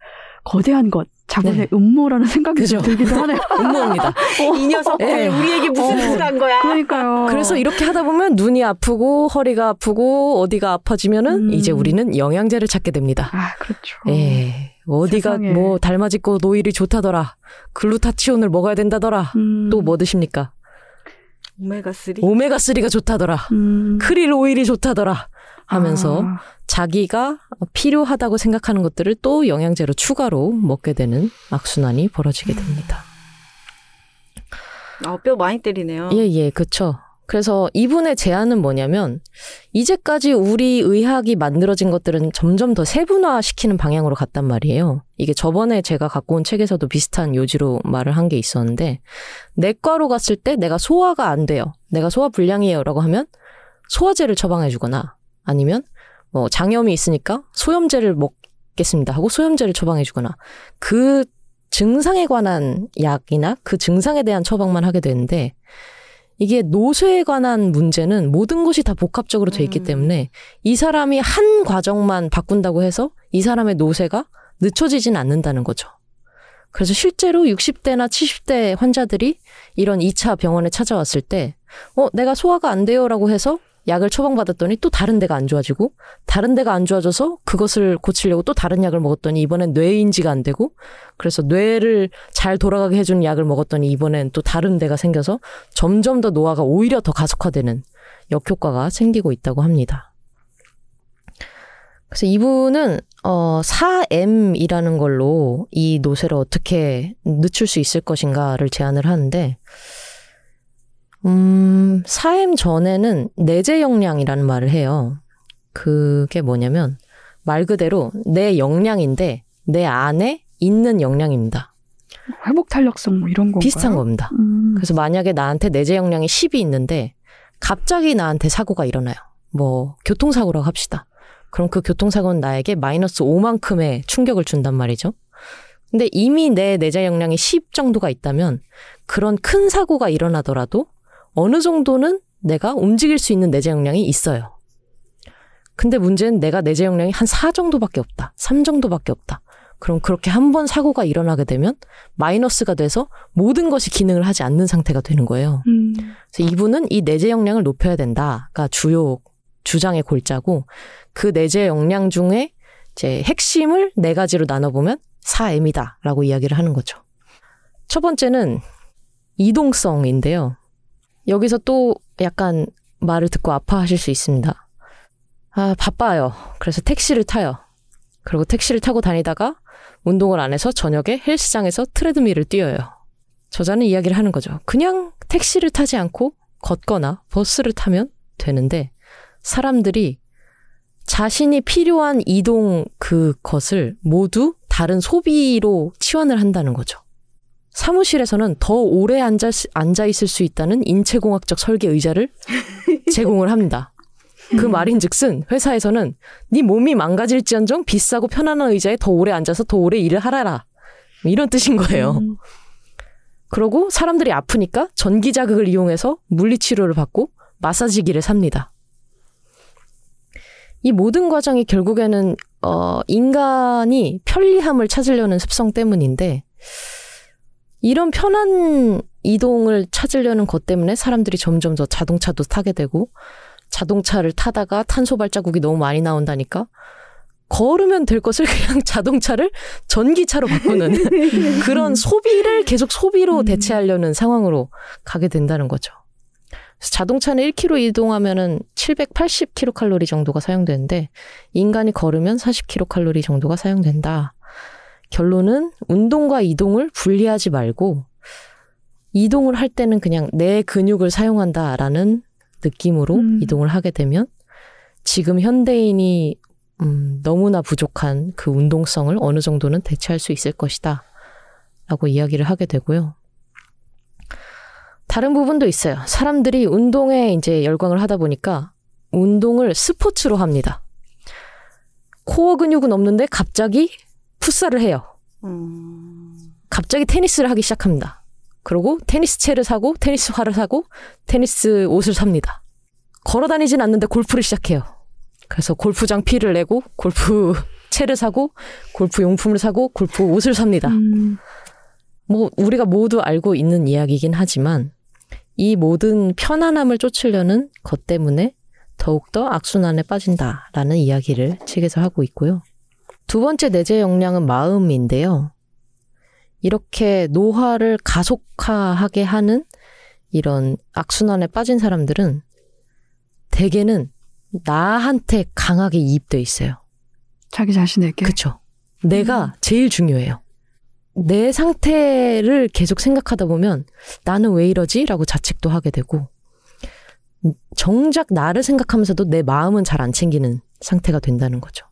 거대한 것 자본의 네. 음모라는 생각이 좀 그죠. 들기도 하네요. *laughs* 음모입니다. 이 녀석들 예. 우리에게 무슨 어. 짓을 한 거야? 그러니까요. 그래서 이렇게 하다 보면 눈이 아프고 허리가 아프고 어디가 아파지면은 음. 이제 우리는 영양제를 찾게 됩니다. 아 그렇죠. 예. 어디가 세상에. 뭐 달맞이고 노일이 좋다더라. 글루타치온을 먹어야 된다더라. 음. 또뭐 드십니까? 오메가3? 오메가3가 좋다더라. 음. 크릴 오일이 좋다더라. 하면서 아, 자기가 필요하다고 생각하는 것들을 또 영양제로 추가로 먹게 되는 악순환이 벌어지게 됩니다. 아, 뼈 많이 때리네요. 예, 예, 그쵸. 그래서 이분의 제안은 뭐냐면, 이제까지 우리 의학이 만들어진 것들은 점점 더 세분화시키는 방향으로 갔단 말이에요. 이게 저번에 제가 갖고 온 책에서도 비슷한 요지로 말을 한 게 있었는데, 내과로 갔을 때 내가 소화가 안 돼요. 내가 소화 불량이에요. 라고 하면, 소화제를 처방해주거나, 아니면, 뭐, 장염이 있으니까 소염제를 먹겠습니다. 하고 소염제를 처방해 주거나, 그 증상에 관한 약이나 그 증상에 대한 처방만 하게 되는데 이게 노쇠에 관한 문제는 모든 것이 다 복합적으로 돼 있기 음. 때문에 이 사람이 한 과정만 바꾼다고 해서 이 사람의 노쇠가 늦춰지진 않는다는 거죠. 그래서 실제로 60대나 70대 환자들이 이런 2차 병원에 찾아왔을 때, 어, 내가 소화가 안 돼요라고 해서 약을 처방받았더니 또 다른 데가 안 좋아지고, 다른 데가 안 좋아져서 그것을 고치려고 또 다른 약을 먹었더니 이번엔 뇌인지가 안 되고, 그래서 뇌를 잘 돌아가게 해주는 약을 먹었더니 이번엔 또 다른 데가 생겨서 점점 더 노화가 오히려 더 가속화되는 역효과가 생기고 있다고 합니다. 그래서 이분은 어 4M이라는 걸로 이 노쇠를 어떻게 늦출 수 있을 것인가를 제안을 하는데 음 4M 전에는 내재 역량이라는 말을 해요. 그게 뭐냐면 말 그대로 내 역량인데 내 안에 있는 역량입니다. 회복 탄력성 뭐 이런 건가요? 비슷한 겁니다. 음. 그래서 만약에 나한테 내재 역량이 10이 있는데 갑자기 나한테 사고가 일어나요. 뭐 교통사고라고 합시다. 그럼 그 교통사고는 나에게 마이너스 5만큼의 충격을 준단 말이죠. 근데 이미 내 내재 역량이 10 정도가 있다면 그런 큰 사고가 일어나더라도 어느 정도는 내가 움직일 수 있는 내재 역량이 있어요. 근데 문제는 내가 내재 역량이 한 4 정도밖에 없다. 3 정도밖에 없다. 그럼 그렇게 한 번 사고가 일어나게 되면 마이너스가 돼서 모든 것이 기능을 하지 않는 상태가 되는 거예요. 음. 그래서 이분은 이 내재 역량을 높여야 된다가 주요 주장의 골자고 그 내재 역량 중에 이제 핵심을 네 가지로 나눠보면 4M이다라고 이야기를 하는 거죠. 첫 번째는 이동성인데요. 여기서 또 약간 말을 듣고 아파하실 수 있습니다. 아, 바빠요. 그래서 택시를 타요. 그리고 택시를 타고 다니다가 운동을 안 해서 저녁에 헬스장에서 트레드밀을 뛰어요. 저자는 이야기를 하는 거죠. 그냥 택시를 타지 않고 걷거나 버스를 타면 되는데 사람들이 자신이 필요한 이동 그것을 모두 다른 소비로 치환을 한다는 거죠. 사무실에서는 더 오래 앉아, 앉아 있을 수 있다는 인체공학적 설계 의자를 *laughs* 제공을 합니다. 그 말인 즉슨 회사에서는 네 몸이 망가질지언정 비싸고 편안한 의자에 더 오래 앉아서 더 오래 일을 하라라 이런 뜻인 거예요. 음. 그러고 사람들이 아프니까 전기 자극을 이용해서 물리 치료를 받고 마사지기를 삽니다. 이 모든 과정이 결국에는 어 인간이 편리함을 찾으려는 습성 때문인데 이런 편한 이동을 찾으려는 것 때문에 사람들이 점점 더 자동차도 타게 되고 자동차를 타다가 탄소 발자국이 너무 많이 나온다니까 걸으면 될 것을 그냥 *laughs* 자동차를 전기차로 바꾸는 *laughs* 그런 소비를 계속 소비로 음. 대체하려는 상황으로 가게 된다는 거죠. 자동차는 1km 이동하면은 780kcal 정도가 사용되는데 인간이 걸으면 40kcal 정도가 사용된다. 결론은 운동과 이동을 분리하지 말고 이동을 할 때는 그냥 내 근육을 사용한다라는 느낌으로 음. 이동을 하게 되면 지금 현대인이 음, 너무나 부족한 그 운동성을 어느 정도는 대체할 수 있을 것이다. 라고 이야기를 하게 되고요. 다른 부분도 있어요. 사람들이 운동에 이제 열광을 하다 보니까 운동을 스포츠로 합니다. 코어 근육은 없는데 갑자기 풋살을 해요. 음. 갑자기 테니스를 하기 시작합니다. 그리고 테니스 채를 사고 테니스 화를 사고 테니스 옷을 삽니다. 걸어 다니진 않는데 골프를 시작해요. 그래서 골프장 피를 내고 골프 *laughs* 채를 사고 골프 용품을 사고 골프 옷을 삽니다. 음, 뭐 우리가 모두 알고 있는 이야기이긴 하지만 이 모든 편안함을 쫓으려는 것 때문에 더욱더 악순환에 빠진다라는 이야기를 책에서 하고 있고요. 두 번째 내재 역량은 마음인데요. 이렇게 노화를 가속화하게 하는 이런 악순환에 빠진 사람들은 대개는 나한테 강하게 이입돼 있어요. 자기 자신에게. 그쵸. 내가 제일 중요해요. 내 상태를 계속 생각하다 보면 나는 왜 이러지? 라고 자책도 하게 되고, 정작 나를 생각하면서도 내 마음은 잘 안 챙기는 상태가 된다는 거죠.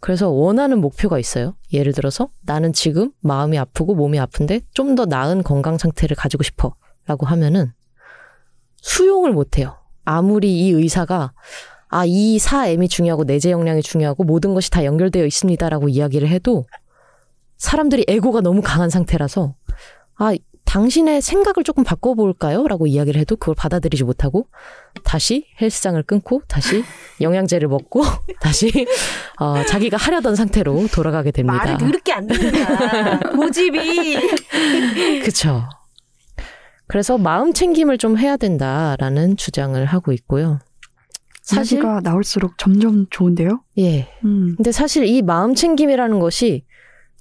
그래서 원하는 목표가 있어요. 예를 들어서 나는 지금 마음이 아프고 몸이 아픈데 좀 더 나은 건강 상태를 가지고 싶어. 라고 하면은 수용을 못 해요. 아무리 이 의사가 아, 이 사엠이 중요하고 내재 역량이 중요하고 모든 것이 다 연결되어 있습니다라고 이야기를 해도 사람들이 에고가 너무 강한 상태라서 아, 당신의 생각을 조금 바꿔볼까요? 라고 이야기를 해도 그걸 받아들이지 못하고 다시 헬스장을 끊고 다시 *laughs* 영양제를 먹고 *laughs* 다시 어, 자기가 하려던 상태로 돌아가게 됩니다. 말을 더럽게 안 듣는다. 고집이. *laughs* 그쵸. 그래서 마음 챙김을 좀 해야 된다라는 주장을 하고 있고요. 사실, 이야기가 나올수록 점점 좋은데요. 예. 음, 근데 사실 이 마음 챙김이라는 것이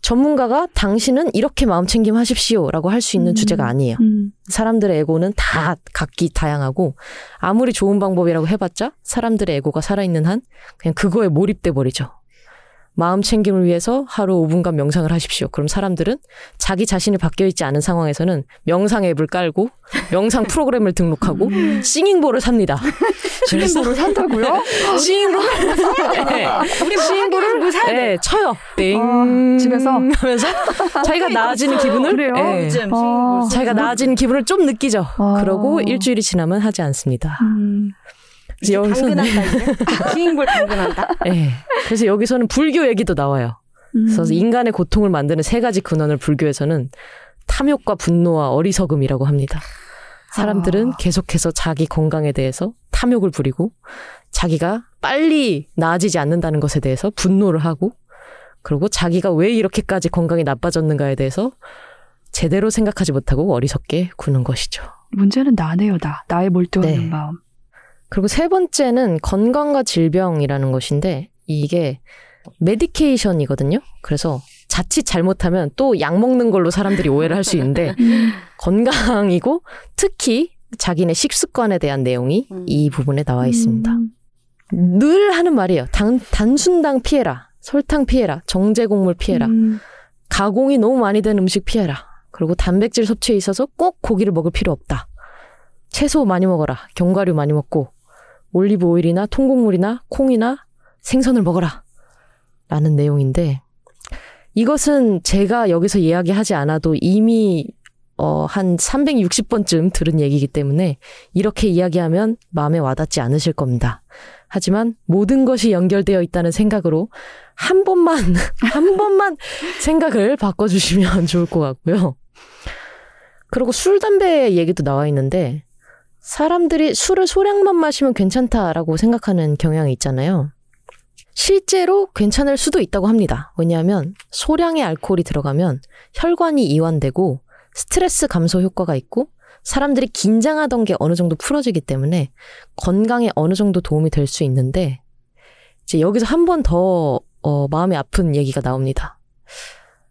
전문가가 당신은 이렇게 마음 챙김 하십시오 라고 할 수 있는 음. 주제가 아니에요. 음, 사람들의 에고는 다 각기 다양하고 아무리 좋은 방법이라고 해봤자 사람들의 에고가 살아있는 한 그냥 그거에 몰입돼 버리죠. 마음 챙김을 위해서 하루 5분간 명상을 하십시오. 그럼 사람들은 자기 자신이 바뀌어 있지 않은 상황에서는 명상 앱을 깔고 명상 프로그램을 등록하고 음. 싱잉볼을 삽니다. 를 산다고요? 싱잉볼 *laughs* 네. 우리 시행보를 뭐 사야 돼. 네, 쳐요. 띵 *laughs* 아, 집에서? 하면서 자기가 나아지는 기분을 그래요? 네. 요즘 아. 자기가 나아지는 기분을 좀 느끼죠. 아. 그러고 일주일이 지나면 하지 않습니다. 음, 그래서 여기서는 당근한다 이제. *laughs* 시행볼 당근한다. 예. 그래서 여기서는 불교 얘기도 나와요. 음. 그래서 인간의 고통을 만드는 세 가지 근원을 불교에서는 탐욕과 분노와 어리석음이라고 합니다. 사람들은 아. 계속해서 자기 건강에 대해서 탐욕을 부리고 자기가 빨리 나아지지 않는다는 것에 대해서 분노를 하고 그리고 자기가 왜 이렇게까지 건강이 나빠졌는가에 대해서 제대로 생각하지 못하고 어리석게 구는 것이죠. 문제는 나네요, 나. 나의 몰두하는 네. 마음. 그리고 세 번째는 건강과 질병이라는 것인데 이게 메디케이션이거든요. 그래서 자칫 잘못하면 또 약 먹는 걸로 사람들이 오해를 할 수 있는데 음, *laughs* 건강이고 특히 자기네 식습관에 대한 내용이 음. 이 부분에 나와 있습니다. 음, 늘 하는 말이에요. 단, 단순당 피해라. 설탕 피해라. 정제 곡물 피해라. 음, 가공이 너무 많이 된 음식 피해라. 그리고 단백질 섭취에 있어서 꼭 고기를 먹을 필요 없다. 채소 많이 먹어라. 견과류 많이 먹고 올리브 오일이나 통곡물이나 콩이나 생선을 먹어라. 라는 내용인데 이것은 제가 여기서 이야기하지 않아도 이미 어, 한 360번쯤 들은 얘기이기 때문에 이렇게 이야기하면 마음에 와닿지 않으실 겁니다. 하지만 모든 것이 연결되어 있다는 생각으로 한 번만, *laughs* 한 번만 생각을 바꿔주시면 *laughs* 좋을 것 같고요. 그리고 술, 담배 얘기도 나와 있는데, 사람들이 술을 소량만 마시면 괜찮다라고 생각하는 경향이 있잖아요. 실제로 괜찮을 수도 있다고 합니다. 왜냐하면 소량의 알코올이 들어가면 혈관이 이완되고 스트레스 감소 효과가 있고 사람들이 긴장하던 게 어느 정도 풀어지기 때문에 건강에 어느 정도 도움이 될 수 있는데 이제 여기서 한 번 더 어, 마음이 아픈 얘기가 나옵니다.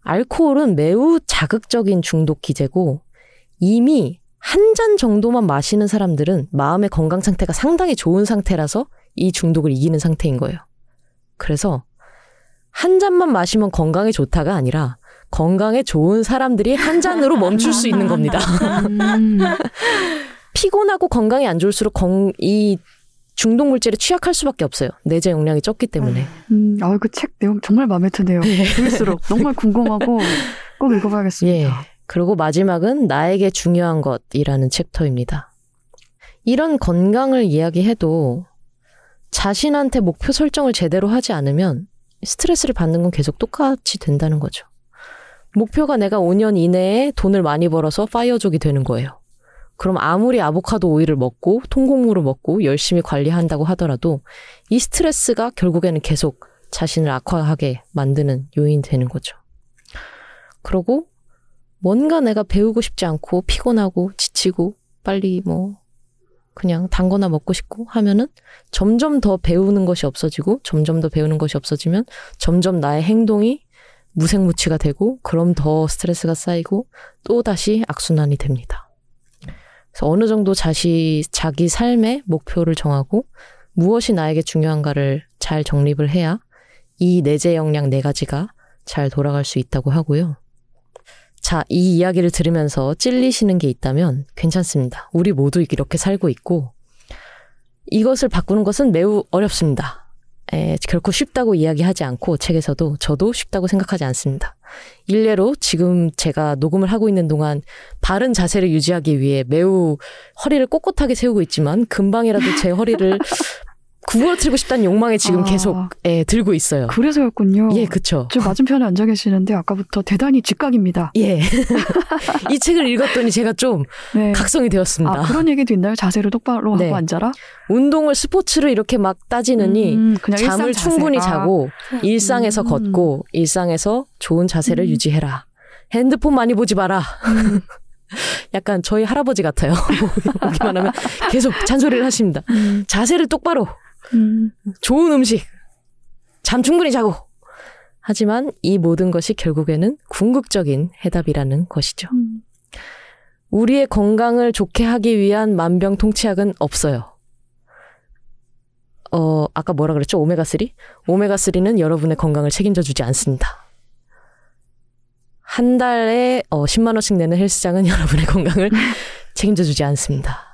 알코올은 매우 자극적인 중독 기제고 이미 한 잔 정도만 마시는 사람들은 마음의 건강 상태가 상당히 좋은 상태라서 이 중독을 이기는 상태인 거예요. 그래서 한 잔만 마시면 건강에 좋다가 아니라 건강에 좋은 사람들이 한 잔으로 멈출 수 있는 겁니다. 음, *laughs* 피곤하고 건강이 안 좋을수록 건, 이 중독 물질에 취약할 수밖에 없어요. 내재 용량이 적기 때문에. 음, 아, 그 책 내용 정말 마음에 드네요. 들을수록 정말 궁금하고 *laughs* 꼭 읽어봐야겠습니다. 예. 그리고 마지막은 나에게 중요한 것이라는 챕터입니다. 이런 건강을 이야기해도 자신한테 목표 설정을 제대로 하지 않으면 스트레스를 받는 건 계속 똑같이 된다는 거죠. 목표가 내가 5년 이내에 돈을 많이 벌어서 파이어족이 되는 거예요. 그럼 아무리 아보카도 오일을 먹고 통곡물을 먹고 열심히 관리한다고 하더라도 이 스트레스가 결국에는 계속 자신을 악화하게 만드는 요인이 되는 거죠. 그러고 뭔가 내가 배우고 싶지 않고 피곤하고 지치고 빨리 뭐 그냥 단 거나 먹고 싶고 하면은 점점 더 배우는 것이 없어지고 점점 더 배우는 것이 없어지면 점점 나의 행동이 무색무취가 되고 그럼 더 스트레스가 쌓이고 또 다시 악순환이 됩니다. 그래서 어느 정도 자시 자기 삶의 목표를 정하고 무엇이 나에게 중요한가를 잘 정립을 해야 이 내재 역량 네 가지가 잘 돌아갈 수 있다고 하고요. 자, 이 이야기를 들으면서 찔리시는 게 있다면 괜찮습니다. 우리 모두 이렇게 살고 있고 이것을 바꾸는 것은 매우 어렵습니다. 에, 결코 쉽다고 이야기하지 않고 책에서도 저도 쉽다고 생각하지 않습니다. 일례로 지금 제가 녹음을 하고 있는 동안 바른 자세를 유지하기 위해 매우 허리를 꼿꼿하게 세우고 있지만 금방이라도 제 허리를 *laughs* 구부러뜨리고 싶다는 욕망에 지금 아. 계속 예, 들고 있어요. 그래서였군요. 예, 그쵸. 저 맞은편에 앉아 계시는데 아까부터 대단히 직각입니다. 예. *laughs* 이 책을 읽었더니 제가 좀 네. 각성이 되었습니다. 아, 그런 얘기도 있나요? 자세를 똑바로 네. 하고 앉아라? 운동을 스포츠를 이렇게 막 따지느니 음, 그냥 잠을 충분히. 자고 일상에서 음. 걷고 일상에서 좋은 자세를 음. 유지해라. 핸드폰 많이 보지 마라. 음, *laughs* 약간 저희 할아버지 같아요. *laughs* 보기만 하면 계속 잔소리를 하십니다. 음, 자세를 똑바로, 음. 좋은 음식, 잠 충분히 자고. 하지만 이 모든 것이 결국에는 궁극적인 해답이라는 것이죠. 음. 우리의 건강을 좋게 하기 위한 만병통치약은 없어요. 어, 아까 뭐라 그랬죠? 오메가3? 오메가3는 여러분의 건강을 책임져 주지 않습니다. 한 달에 어, 10만원씩 내는 헬스장은 *laughs* 여러분의 건강을 *laughs* 책임져 주지 않습니다.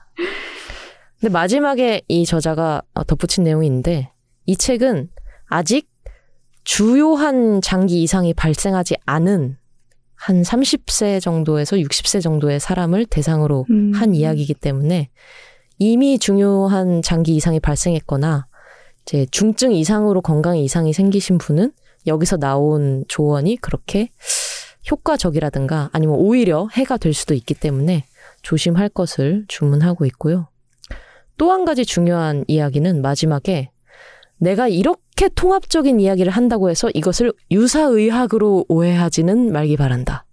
근데 마지막에 이 저자가 어, 덧붙인 내용이 있는데 이 책은 아직 주요한 장기 이상이 발생하지 않은 한 30세 정도에서 60세 정도의 사람을 대상으로 음. 한 이야기이기 때문에 이미 중요한 장기 이상이 발생했거나 이제 중증 이상으로 건강 이상이 생기신 분은 여기서 나온 조언이 그렇게 효과적이라든가 아니면 오히려 해가 될 수도 있기 때문에 조심할 것을 주문하고 있고요. 또 한 가지 중요한 이야기는 마지막에 내가 이렇게 통합적인 이야기를 한다고 해서 이것을 유사의학으로 오해하지는 말기 바란다.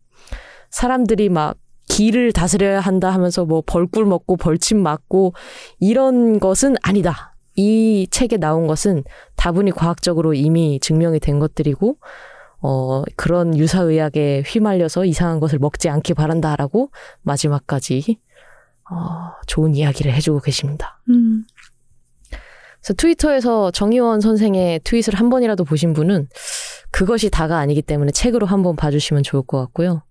사람들이 막 기를 다스려야 한다 하면서 뭐 벌꿀 먹고 벌침 맞고 이런 것은 아니다. 이 책에 나온 것은 다분히 과학적으로 이미 증명이 된 것들이고 어 그런 유사의학에 휘말려서 이상한 것을 먹지 않기 바란다라고 마지막까지 어 좋은 이야기를 해주고 계십니다. 음. 그래서 트위터에서 정의원 선생의 트윗을 한 번이라도 보신 분은 그것이 다가 아니기 때문에 책으로 한번 봐주시면 좋을 것 같고요.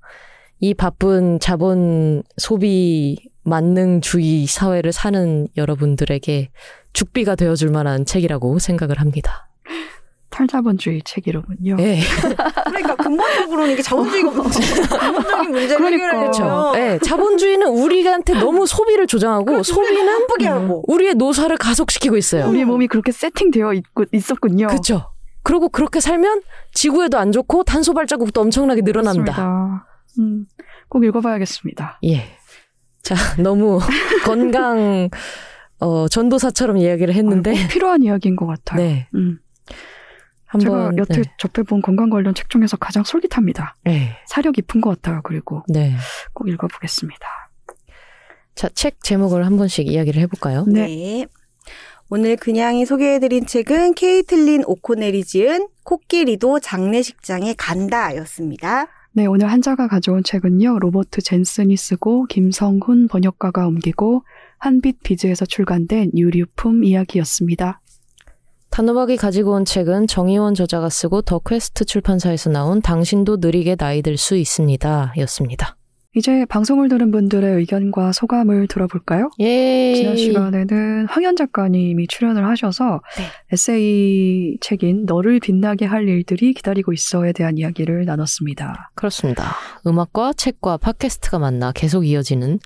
이 바쁜 자본 소비 만능주의 사회를 사는 여러분들에게 죽비가 되어줄 만한 책이라고 생각을 합니다. 탈자본주의 책이로군요. 예. *laughs* 그러니까 근본적으로는 이게 자본주의가 문제, 근본적인 문제를 그러니까. 해결하려면 예, 자본주의는 우리한테 너무 소비를 조장하고 소비는 나쁘게 하고 우리의 노사를 가속시키고 있어요. 우리 몸이 그렇게 세팅되어 있고, 있었군요. 그렇죠. 그리고 그렇게 살면 지구에도 안 좋고 탄소 발자국도 엄청나게 늘어납니다. 그렇습니다. 음, 꼭 읽어봐야겠습니다. 예. 자, 너무 *laughs* 건강 어, 전도사처럼 이야기를 했는데 꼭 필요한 이야기인 것 같아요. 네. 음. 제가 한번 여태 네. 접해본 건강 관련 책 중에서 가장 솔깃합니다. 네. 사려 깊은 것 같아요. 그리고 네. 꼭 읽어보겠습니다. 자, 책 제목을 한 번씩 이야기를 해볼까요? 네. 네. 오늘 그냥이 소개해드린 책은 케이틀린 오코넬이 지은 코끼리도 장례식장에 간다였습니다. 네, 오늘 한자가 가져온 책은요, 로버트 젠슨이 쓰고 김성훈 번역가가 옮기고 한빛 비즈에서 출간된 유류품 이야기였습니다. 단호박이 가지고 온 책은 정희원 저자가 쓰고 더 퀘스트 출판사에서 나온 당신도 느리게 나이 들 수 있습니다. 였습니다. 이제 방송을 들은 분들의 의견과 소감을 들어볼까요? 예. 지난 시간에는 황현 작가님이 출연을 하셔서 네. 에세이 책인 너를 빛나게 할 일들이 기다리고 있어에 대한 이야기를 나눴습니다. 그렇습니다. 음악과 책과 팟캐스트가 만나 계속 이어지는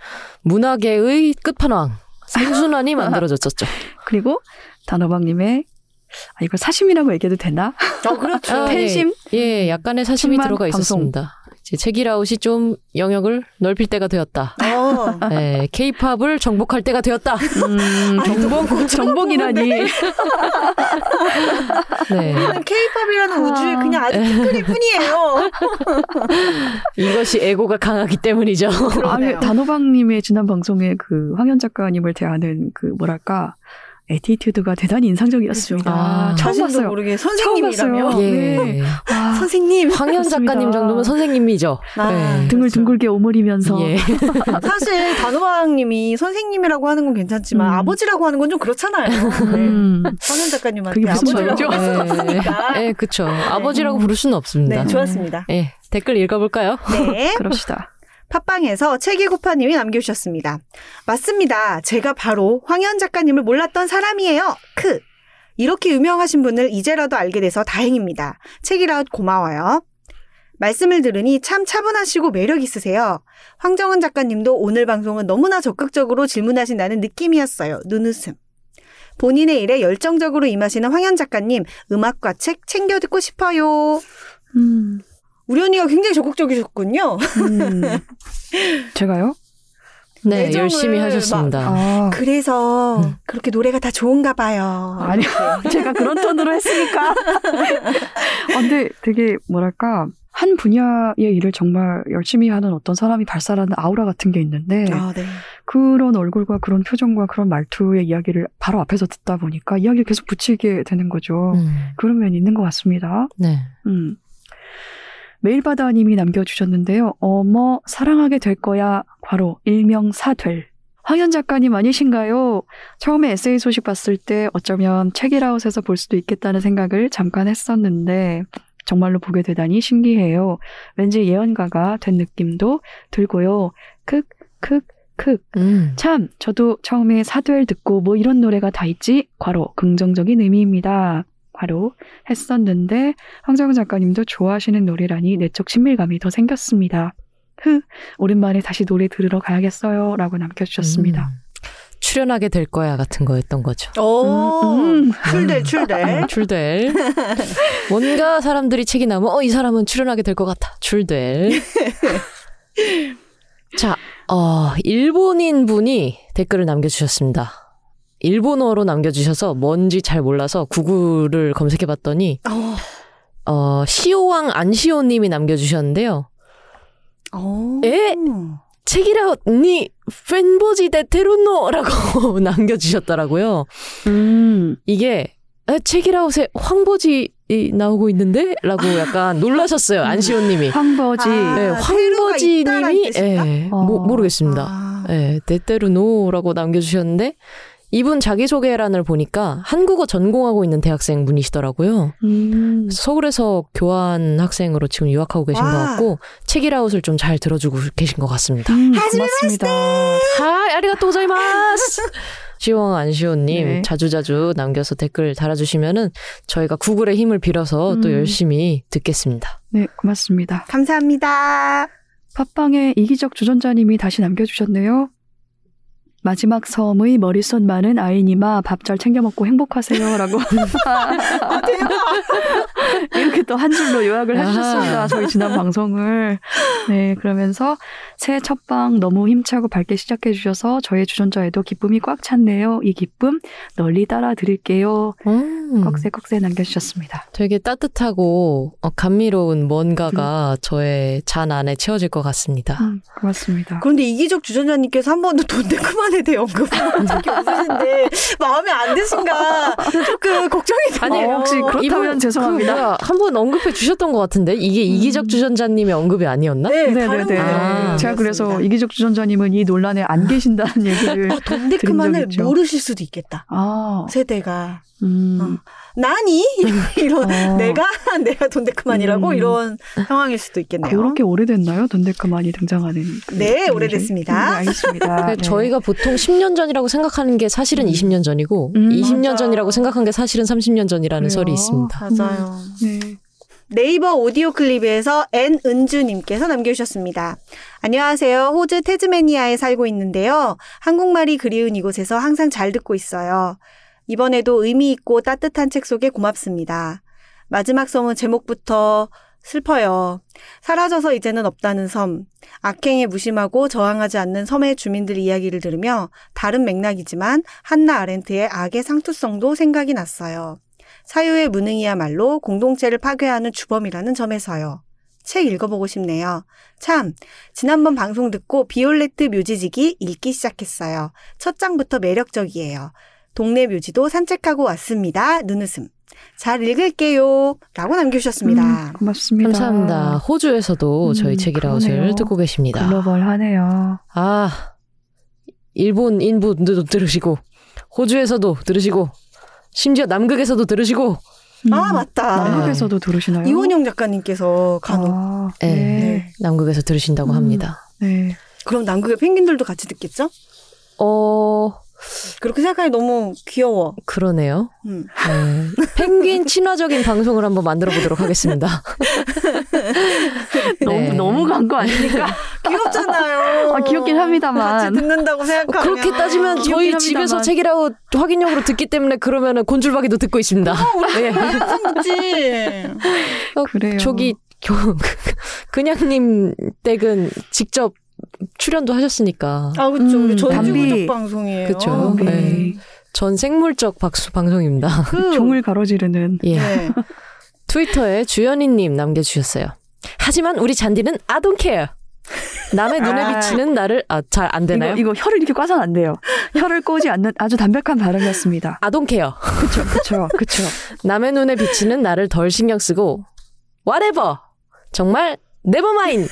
문화계의 끝판왕 생순환이 *laughs* 만들어졌었죠. 그리고 단호박님의 아, 이걸 사심이라고 얘기해도 되나? 어, 그렇죠. *laughs* 아, 팬심? 예, 약간의 사심이 들어가 방송. 있었습니다. 이제 책읽아웃이 좀 영역을 넓힐 때가 되었다. 어. 예, *laughs* 케이팝을 정복할 때가 되었다. 음, 정복, 정복이라니. *laughs* 네. 케이팝이라는 우주에 그냥 아주 네. 티끌일 뿐이에요. 이것이 에고가 강하기 때문이죠. 아니, 그러네요. 단호박님의 지난 방송에 그 황현 작가님을 대하는 그 뭐랄까 attitude가 대단히 인상적이었습니다. 아, 처음 봤어요. 모르게 선생님이라며. 예. 네. 와, 선생님. 황현. 작가님 정도면 선생님이죠. 아, 네. 등을 그렇죠. 둥글게 오므리면서 예. *laughs* 사실 단호박님이 선생님이라고 하는 건 괜찮지만 음. 아버지라고 하는 건 좀 그렇잖아요. 네. 음, 황현 작가님한테 그게 무슨 아버지라고 말이죠? 할 수는 없으니까. 예, 그쵸. 아버지라고 부를 수는 없습니다. 네, 좋았습니다. 예, 댓글 읽어볼까요? 네. *laughs* 그럽시다. 팟빵에서 책이고파님이 남겨주셨습니다. 맞습니다. 제가 바로 황현 작가님을 몰랐던 사람이에요. 크. 이렇게 유명하신 분을 이제라도 알게 돼서 다행입니다. 책이라 고마워요. 말씀을 들으니 참 차분하시고 매력 있으세요. 황정은 작가님도 오늘 방송은 너무나 적극적으로 질문하신다는 느낌이었어요. 눈웃음. 본인의 일에 열정적으로 임하시는 황현 작가님, 음악과 책 챙겨 듣고 싶어요. 음, 우리 언니가 굉장히 적극적이셨군요. 음. *laughs* 제가요? 네, 열심히 하셨습니다. 아, 그래서 음. 그렇게 노래가 다 좋은가 봐요. 아니, 제가 그런 톤으로 했으니까. *laughs* 아, 근데 되게 뭐랄까 한 분야의 일을 정말 열심히 하는 어떤 사람이 발산하는 아우라 같은 게 있는데 아, 네. 그런 얼굴과 그런 표정과 그런 말투의 이야기를 바로 앞에서 듣다 보니까 이야기를 계속 붙이게 되는 거죠. 음, 그런 면이 있는 것 같습니다. 네. 음. 메일바다님이 남겨주셨는데요. 어머 사랑하게 될 거야. 과로 일명 사될. 황현 작가님 아니신가요? 처음에 에세이 소식 봤을 때 어쩌면 책읽아웃에서 볼 수도 있겠다는 생각을 잠깐 했었는데 정말로 보게 되다니 신기해요. 왠지 예언가가 된 느낌도 들고요. 크 크 크. 음, 참, 저도 처음에 사도엘 듣고 뭐 이런 노래가 다 있지? 괄호 긍정적인 의미입니다. 괄호 했었는데 황정은 작가님도 좋아하시는 노래라니 내적 친밀감이 더 생겼습니다. 흐, 오랜만에 다시 노래 들으러 가야겠어요. 라고 남겨주셨습니다. 음. 출연하게 될 거야 같은 거였던 거죠. 오, 음, 음. 출대, 출대. *laughs* 출될. 뭔가 사람들이 책이 나면 어 이 사람은 출연하게 될 것 같아. 출될. *laughs* 자, 어, 일본인 분이 댓글을 남겨주셨습니다. 일본어로 남겨주셔서 뭔지 잘 몰라서 구글을 검색해봤더니 어, 어, 시오왕 안시오님이 남겨주셨는데요. 어. 에? 책이라 니 팬보지 데테루노라고 *laughs* 남겨주셨더라고요. 음, 이게 아, 책이라웃에 황보지 나오고 있는데? 라고 약간 놀라셨어요. 안시호님이. 황버지. 아. 네, 황보지님이? 예, 어. 모, 모르겠습니다. 아. 예, 때때루노라고 남겨주셨는데 이분 자기소개란을 보니까 한국어 전공하고 있는 대학생 분이시더라고요. 음, 서울에서 교환 학생으로 지금 유학하고 계신 와. 것 같고 책이라웃을 좀 잘 들어주고 계신 것 같습니다. 음, 고맙습니다. 하이 아리가또 고자이마스. 시원 안시호님 네. 자주자주 남겨서 댓글 달아주시면은 저희가 구글의 힘을 빌어서 또 음. 열심히 듣겠습니다. 네, 고맙습니다. 감사합니다. 팟빵에 이기적 주전자님이 다시 남겨주셨네요. 마지막 섬의 머릿속 많은 아이니마 밥잘 챙겨 먹고 행복하세요라고 아. *laughs* *laughs* 이렇게 또 한 줄로 요약을 아하. 해주셨습니다. 저희 지난 방송을 네 그러면서 새해 첫 방 너무 힘차고 밝게 시작해 주셔서 저의 주전자에도 기쁨이 꽉 찼네요. 이 기쁨 널리 따라 드릴게요. 음, 꺽쇠꺽쇠 남겨주셨습니다. 되게 따뜻하고 어, 감미로운 뭔가가 저의 잔 안에 채워질 것 같습니다. 음, 고맙습니다. 그런데 이기적 주전자님께서 한 번도 돈데크만 에 대해 언급한 적이 없으신데 마음에 안 드신가 조금 걱정이 아니, 되네요. 혹시 그렇다면 죄송합니다. 그 한번 언급해 주셨던 것 같은데 이게 이기적 주전자님의 언급이 아니었나? 네, 네네네. 다른 분의 아. 제가 그래서. 이기적 주전자님은 이 논란에 안 계신다는 *laughs* 얘기를 어, 돈데크만을. 모르실 수도 있겠다. 아, 세대가 음, 어. 나니 이런 *laughs* 어. 내가 *laughs* 내가 돈데크만이라고 음. 이런 상황일 수도 있겠네요. 그렇게 오래됐나요? 돈데크만이 등장하는. 그 네, 분들이? 오래됐습니다. 네, 알겠습니다. *laughs* 네. 저희가 보통 10년 전이라고 생각하는 게 사실은 20년 전이고 음. 20년 맞아. 전이라고 생각한 게 사실은 30년 전이라는 그래요? 설이 있습니다. 맞아요. 네. 네이버 오디오 클립에서 N은주님께서 남겨주셨습니다. 안녕하세요. 호주 테즈메니아에 살고 있는데요. 한국말이 그리운 이곳에서 항상 잘 듣고 있어요. 이번에도 의미 있고 따뜻한 책 속에 고맙습니다. 마지막 섬은 제목부터 슬퍼요. 사라져서 이제는 없다는 섬. 악행에 무심하고 저항하지 않는 섬의 주민들 이야기를 들으며 다른 맥락이지만 한나 아렌트의 악의 상투성도 생각이 났어요. 사유의 무능이야말로 공동체를 파괴하는 주범이라는 점에서요. 책 읽어보고 싶네요. 참, 지난번 방송 듣고 비올레트 묘지지기 읽기 시작했어요. 첫 장부터 매력적이에요. 동네 묘지도 산책하고 왔습니다. 눈웃음. 잘 읽을게요. 라고 남겨주셨습니다. 음, 고맙습니다. 감사합니다. 호주에서도 음, 저희 책이라웃을. 듣고 계십니다. 글로벌하네요. 아, 일본 인 분들도 들으시고, 호주에서도 들으시고, 심지어 남극에서도 들으시고, 아, 맞다. 음. 남극에서도 들으시나요? 이원영 작가님께서 간혹. 아, 네. 네. 남극에서 들으신다고 음. 합니다. 네. 그럼 남극의 펭귄들도 같이 듣겠죠? 어, 그렇게 생각하니 너무 귀여워. 그러네요. 음. 네. 펭귄 친화적인 방송을 한번 만들어 보도록 하겠습니다. *laughs* 너무 네. 너무 간 거 아닙니까? *laughs* 귀엽잖아요. 아, 귀엽긴 합니다만. 같이 듣는다고 생각하면. 그렇게 따지면 저희 합니다만. 집에서 책이라고 확인용으로 듣기 때문에 그러면은 곤줄박이도 듣고 있습니다. 네. 항상 듣지. 어, 그래요. 저기 겨- *laughs* 그냥님 댁은 직접 출연도 하셨으니까 아, 그쵸. 음, 우리 전주구적. 방송이에요. 그쵸. 네. 네. 전 생물적 박수 방송입니다. 그, *laughs* 종을 가로지르는. 예. 네. 트위터에 주연이님 남겨주셨어요. 하지만 우리 잔디는 I don't care. 남의 눈에 아. 비치는 나를 아, 잘 안 되나요? 이거, 이거 혀를 이렇게 꽈선 안 돼요. 혀를 꼬지 않는 아주 담백한 발음이었습니다. I don't care. 그쵸, 그쵸, 그쵸. 남의 눈에 비치는 나를 덜 신경 쓰고 whatever. 정말 never mind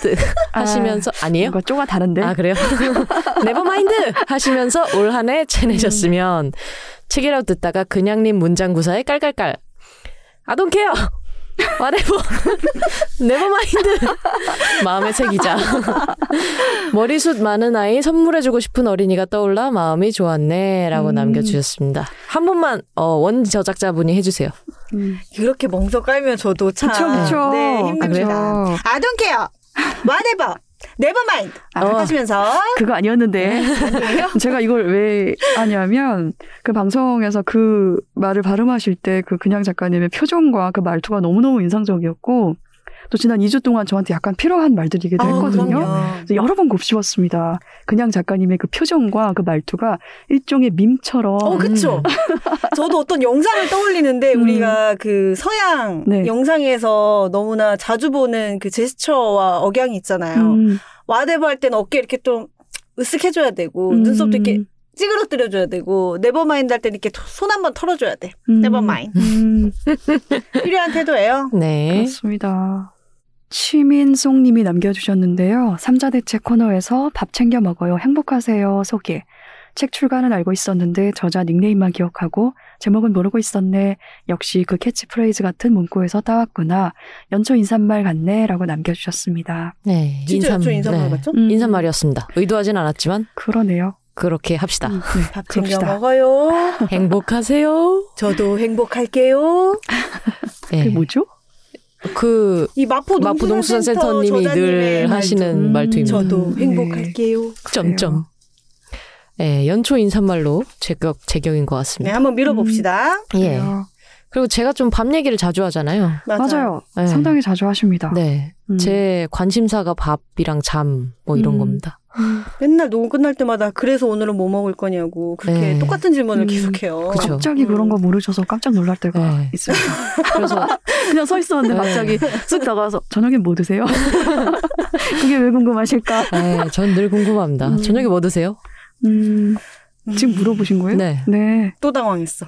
하시면서 아 니에요? 뭔가 쪼가 다른데? 아 그래요? *laughs* never mind 하시면서 올 한해 지내셨으면 책이라고 듣다가 그냥님 문장 구사에 깔깔깔 I *laughs* never mind. *laughs* 마음의 책이자. 머리숱 많은 아이 선물해주고 싶은 어린이가 떠올라 마음이 좋았네라고 음. 남겨주셨습니다. 한 번만 어, 원 저작자분이 해주세요. 음. 이렇게 멍석 깔면 저도 참. 그쵸, 그쵸. 네, 아, 힘듭니다. 그쵸. I mind. 아, 하시면서. 그거 아니었는데. *laughs* 제가 이걸 왜 하냐면, 그 방송에서 그 말을 발음하실 때 그 그냥 작가님의 표정과 그 말투가 너무너무 인상적이었고, 또 지난 2주 동안 저한테 약간 필요한 말들이기도 아, 했거든요. 그래서 여러 번 곱씹었습니다. 그냥 작가님의 그 표정과 그 말투가 일종의 밈처럼. 어, 그쵸. *laughs* 저도 어떤 영상을 떠올리는데, 음. 우리가 그 서양 네. 영상에서 너무나 자주 보는 그 제스처와 억양이 있잖아요. 음, whatever 할 때는 어깨 이렇게 좀 으쓱해줘야 되고, 음, 눈썹도 이렇게 찌그러뜨려줘야 되고, never mind 할 때는 이렇게 손 한번 털어줘야 돼. 음, never mind. 음, *laughs* 필요한 태도예요. 네. 그렇습니다. 취민송님이 남겨주셨는데요. 삼자대책 코너에서 밥 챙겨 먹어요. 행복하세요. 소개. 책 출간은 알고 있었는데 저자 닉네임만 기억하고 제목은 모르고 있었네. 역시 그 캐치프레이즈 같은 문구에서 따왔구나. 연초 인사말 같네. 라고 남겨주셨습니다. 네. 진짜 저 인사말 네. 같죠? 음, 인사말이었습니다. 의도하진 않았지만 그러네요. 그렇게 합시다. 음, 네, 밥 챙겨 그럽시다. 먹어요. 행복하세요. 저도 행복할게요. 네. 그게 뭐죠? 그이 마포 마포 농수산 농수산센터 센터님이 저자님의 늘 말투. 하시는 음, 말투 입니다. 저도 네. 행복할게요. 점점. 예, 연초 인사말로 제격 제격인 것 네, 같습니다. 한번 밀어봅시다. 예. 그래요. 그리고 제가 좀 밤 얘기를 자주 하잖아요. 맞아요. 네. 상당히 자주 하십니다. 네. 음. 제 관심사가 밥이랑 잠 뭐 이런 음. 겁니다. 음, 맨날 녹음 끝날 때마다 그래서 오늘은 뭐 먹을 거냐고 그렇게 네. 똑같은 질문을 음. 계속해요. 그쵸. 갑자기 그런 거 모르셔서 깜짝 놀랄 때가 네. 있습니다. 그래서 그냥 서 있었는데 네. 갑자기 쓱 다가와서 저녁엔 뭐 드세요? *laughs* 그게 왜 궁금하실까? 네, 전 늘 궁금합니다. 음. 저녁에 뭐 드세요? 음, 지금 물어보신 거예요? 네. 네. 또 당황했어.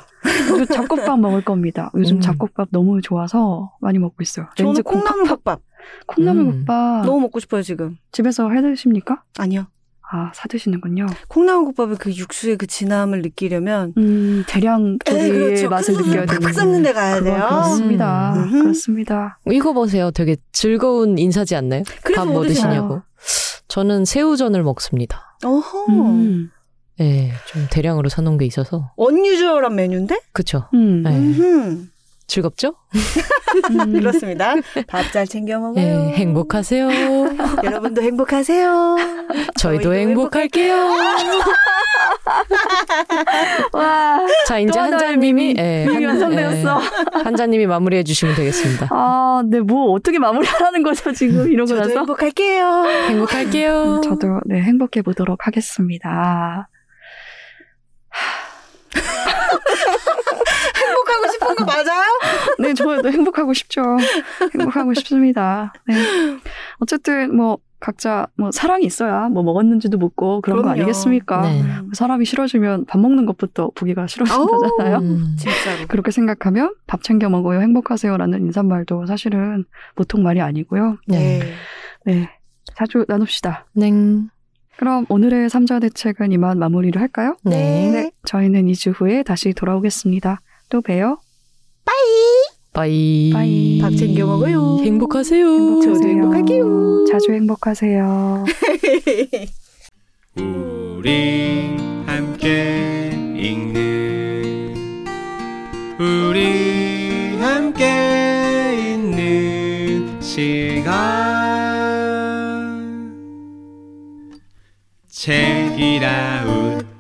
잡곡밥 먹을 겁니다. 요즘 음. 잡곡밥 너무 좋아서 많이 먹고 있어요. 저는 렌즈 콩나물 콩팥밥, 볶밥 콩나물국밥 너무 먹고 싶어요 지금. 집에서 해 드십니까? 아니요. 아, 사 드시는군요. 콩나물국밥의 그 육수의 그 진함을 느끼려면 음, 대량 에, 조리의 그렇죠. 맛을 큰 느껴야 팍팍 되는 삶는 데 가야 돼요. 그렇습니다. 음. 그렇습니다. 이거 보세요. 되게 즐거운 인사지 않나요? 그래서 밥 뭐? 드시냐고. 저는 새우전을 먹습니다. 어허. 음. 네, 좀 대량으로 사놓은 게 있어서. 언유저한 메뉴인데? 그쵸. 음. 네. 즐겁죠? 음. *laughs* 그렇습니다. 밥 잘 챙겨 먹어요. 네, 행복하세요. *laughs* 여러분도 행복하세요. 저희도 저희도 행복할게요. *laughs* 와, 자, 이제 한자님이, 예, 완성되었어. 예, 한자님이 마무리해 주시면 되겠습니다. 아, 네, 뭐 어떻게 마무리하는 거죠 지금 이러고 저도 나서? 행복할게요. 행복할게요. 음, 저도 네 행복해 보도록 하겠습니다. *laughs* 행복하고 싶은 거 맞아요? 네, 저도 행복하고 싶죠. 행복하고 싶습니다. 네. 어쨌든 뭐 각자 뭐 사랑이 있어야 뭐 먹었는지도 묻고 그런 거 그럼요. 아니겠습니까? 네. 사람이 싫어지면 밥 먹는 것부터 보기가 싫어진다잖아요. 음, *laughs* 진짜로. 그렇게 생각하면 밥 챙겨 먹어요, 행복하세요라는 인사말도 사실은 보통 말이 아니고요. 네. 네, 자주 나눕시다. 냉. 그럼 오늘의 삼자 대책은 이만 마무리를 할까요? 네. 네, 저희는 2주 후에 다시 돌아오겠습니다. 또 봬요. 빠이. 빠이. 밥 챙겨 먹어요. 행복하세요. 행복하세요. 저도 행복할게요. 자주 행복하세요. *laughs* 우리 함께 읽는 우리 함께 있는 시간 チェギラウ